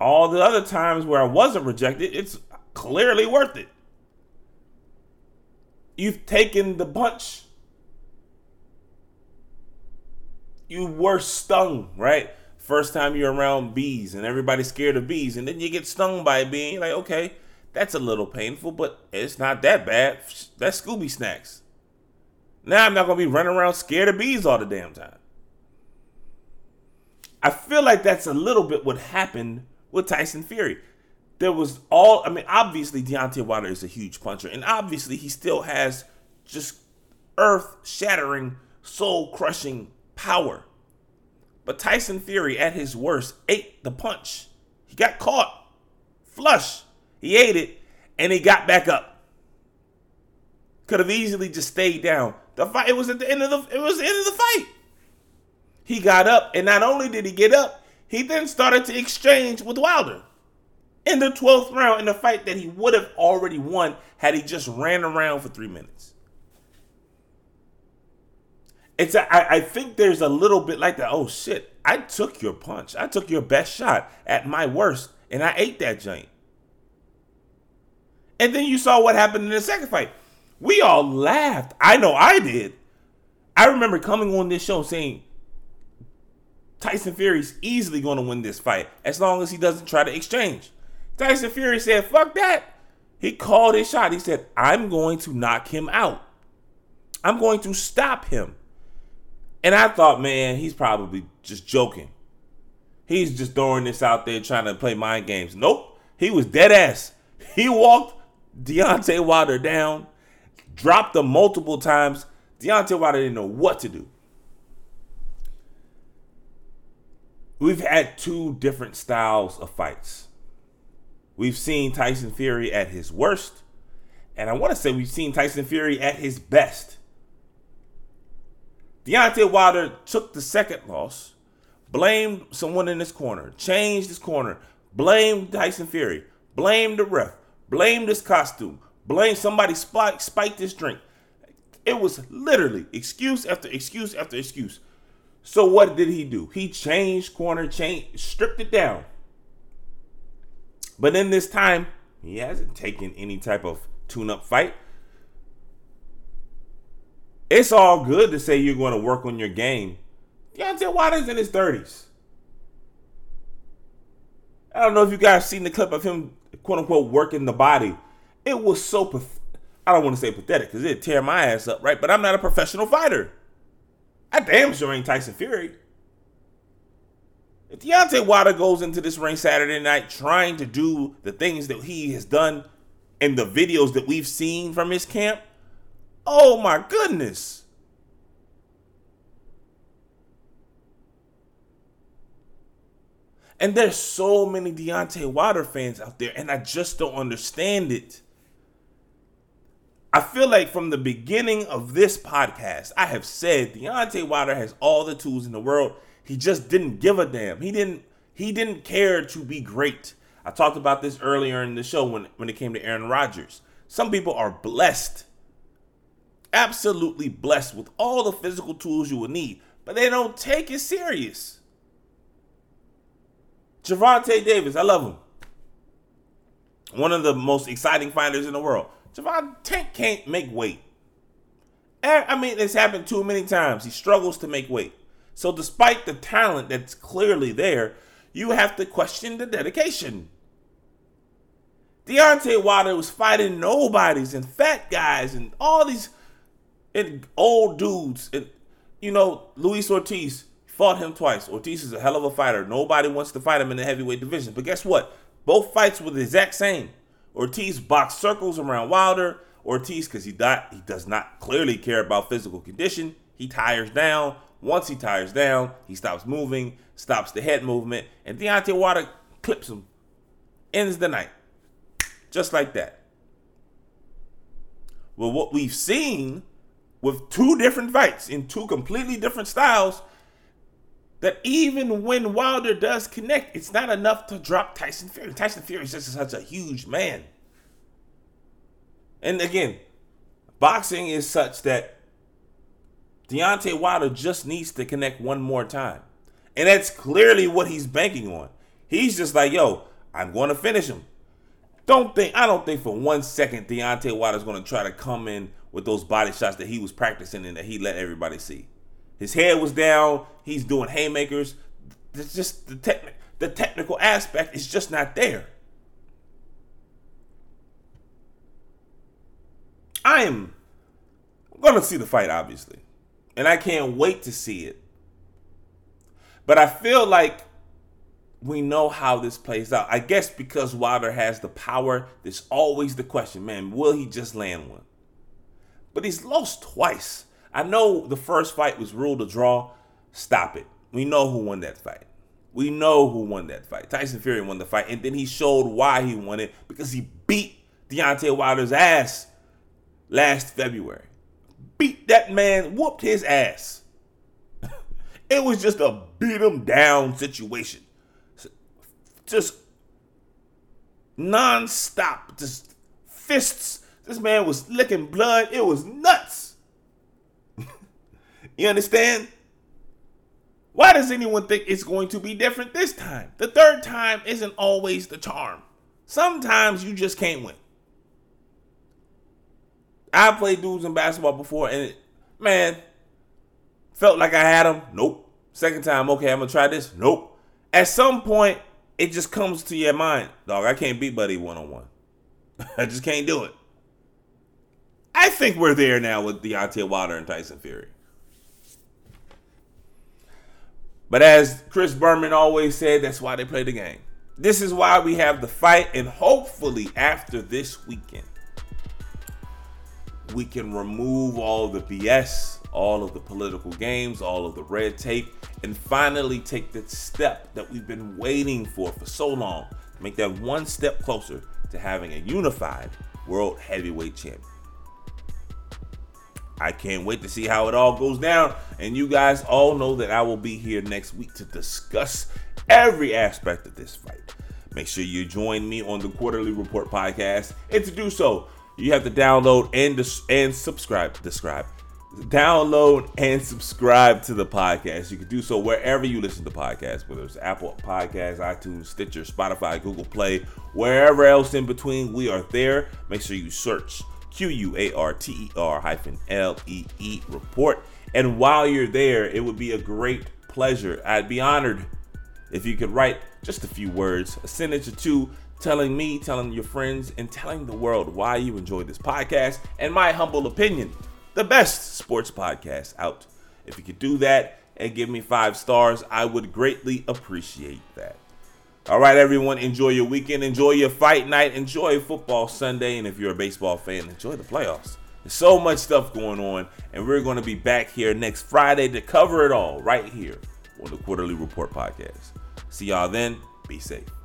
all the other times where I wasn't rejected, it's clearly worth it. You've taken the punch. You were stung, right? First time you're around bees and everybody's scared of bees, and then you get stung by a bee, and like, okay, that's a little painful, but it's not that bad. That's Scooby Snacks. Now I'm not gonna be running around scared of bees all the damn time. I feel like that's a little bit what happened with Tyson Fury. There was all, I mean, obviously Deontay Wilder is a huge puncher, and obviously he still has just earth shattering, soul crushing power. But Tyson Fury, at his worst, ate the punch. He got caught. Flush. He ate it and he got back up. Could have easily just stayed down. The fight it was at the end of the it was the end of the fight. He got up, and not only did he get up, he then started to exchange with Wilder. In the 12th round, in a fight that he would have already won had he just ran around for three minutes it's a, I, I think there's a little bit like that. Oh shit! I took your punch. I took your best shot at my worst, and I ate that joint. And then you saw what happened in the second fight. We all laughed. I know I did. I remember coming on this show saying Tyson Fury's easily going to win this fight as long as he doesn't try to exchange. Tyson Fury said, "Fuck that." He called his shot. He said, "I'm going to knock him out. I'm going to stop him." And I thought, man, he's probably just joking. He's just throwing this out there trying to play mind games. Nope. He was dead ass. He walked Deontay Wilder down, dropped him multiple times. Deontay Wilder didn't know what to do. We've had two different styles of fights. We've seen Tyson Fury at his worst, and I want to say we've seen Tyson Fury at his best. Deontay Wilder took the second loss, blamed someone in his corner, changed his corner, blamed Tyson Fury, blamed the ref, blamed his costume, blamed somebody spiked, spiked his drink. It was literally excuse after excuse after excuse. So what did he do? He changed corner, changed, stripped it down. But in this time, he hasn't taken any type of tune-up fight. It's all good to say you're going to work on your game. Deontay Wilder's in his 30s. I don't know if you guys seen the clip of him, quote unquote, working the body. It was so. I don't want to say pathetic because it'd tear my ass up, right? But I'm not a professional fighter. I damn sure ain't Tyson Fury. If Deontay Wilder goes into this ring Saturday night trying to do the things that he has done in the videos that we've seen from his camp, oh my goodness. And there's so many Deontay Wilder fans out there, and I just don't understand it. I feel like from the beginning of this podcast, I have said Deontay Wilder has all the tools in the world. He just didn't give a damn. He didn't he didn't care to be great. I talked about this earlier in the show when, when it came to Aaron Rodgers. Some people are blessed, absolutely blessed with all the physical tools you would need, but they don't take it serious. Gervonta Davis, I love him. One of the most exciting fighters in the world. Gervonta can't make weight. Eh, I mean, it's happened too many times. He struggles to make weight. So, despite the talent that's clearly there, you have to question the dedication. Deontay Wilder was fighting nobodies and fat guys and all these and old dudes. And you know, Luis Ortiz fought him twice. Ortiz is a hell of a fighter. Nobody wants to fight him in the heavyweight division. But guess what? Both fights were the exact same. Ortiz boxed circles around Wilder. Ortiz, because he not, he does not clearly care about physical condition. He tires down. Once he tires down, he stops moving, stops the head movement, and Deontay Wilder clips him. Ends the night. Just like that. Well, what we've seen with two different fights in two completely different styles, that even when Wilder does connect, it's not enough to drop Tyson Fury. Tyson Fury is just such a huge man. And again, boxing is such that Deontay Wilder just needs to connect one more time. And that's clearly what he's banking on. He's just like, yo, I'm going to finish him. Don't think I don't think for one second Deontay Wilder's going to try to come in with those body shots that he was practicing and that he let everybody see. His head was down. He's doing haymakers. It's just the the technical aspect is just not there. I am going to see the fight, obviously, and I can't wait to see it. But I feel like we know how this plays out. I guess because Wilder has the power, there's always the question, man, will he just land one? But he's lost twice. I know the first fight was ruled a draw. Stop it. We know who won that fight. We know who won that fight. Tyson Fury won the fight, and then he showed why he won it because he beat Deontay Wilder's ass last February. Beat that man, whooped his ass. it was just a beat him down situation just non-stop, just fists. This man was licking blood. It was nuts. you understand? Why does anyone think it's going to be different this time? The third time isn't always the charm. Sometimes you just can't win. I played dudes in basketball before, and it, man, felt like I had them. Nope. Second time, okay, I'm gonna try this. Nope. At some point, it just comes to your mind, dog. I can't beat Buddy one on one. I just can't do it. I think we're there now with Deontay Wilder and Tyson Fury. But as Chris Berman always said, that's why they play the game. This is why we have the fight, and hopefully after this weekend, we can remove all the BS, all of the political games, all of the red tape, and finally take the step that we've been waiting for for so long. Make that one step closer to having a unified world heavyweight champion. I can't wait to see how it all goes down. And you guys all know that I will be here next week to discuss every aspect of this fight. Make sure you join me on the Quarter-Lee Report podcast. And to do so, you have to download and and subscribe. Describe download and subscribe to the podcast. You can do so wherever you listen to podcasts, whether it's Apple Podcasts, iTunes, Stitcher, Spotify, Google Play, wherever else in between, we are there. Make sure you search Q U A R T E R hyphen L E E report. And while you're there, it would be a great pleasure. I'd be honored if you could write just a few words, a sentence or two, telling me, telling your friends, and telling the world why you enjoy this podcast and my humble opinion the best sports podcast out. If you could do that, and give me five stars. I would greatly appreciate that. All right, everyone, enjoy your weekend, enjoy your fight night, enjoy football Sunday, and if you're a baseball fan, enjoy the playoffs. There's so much stuff going on, and we're going to be back here next Friday to cover it all right here on the Quarter-Lee Report Podcast. See y'all then. Be safe.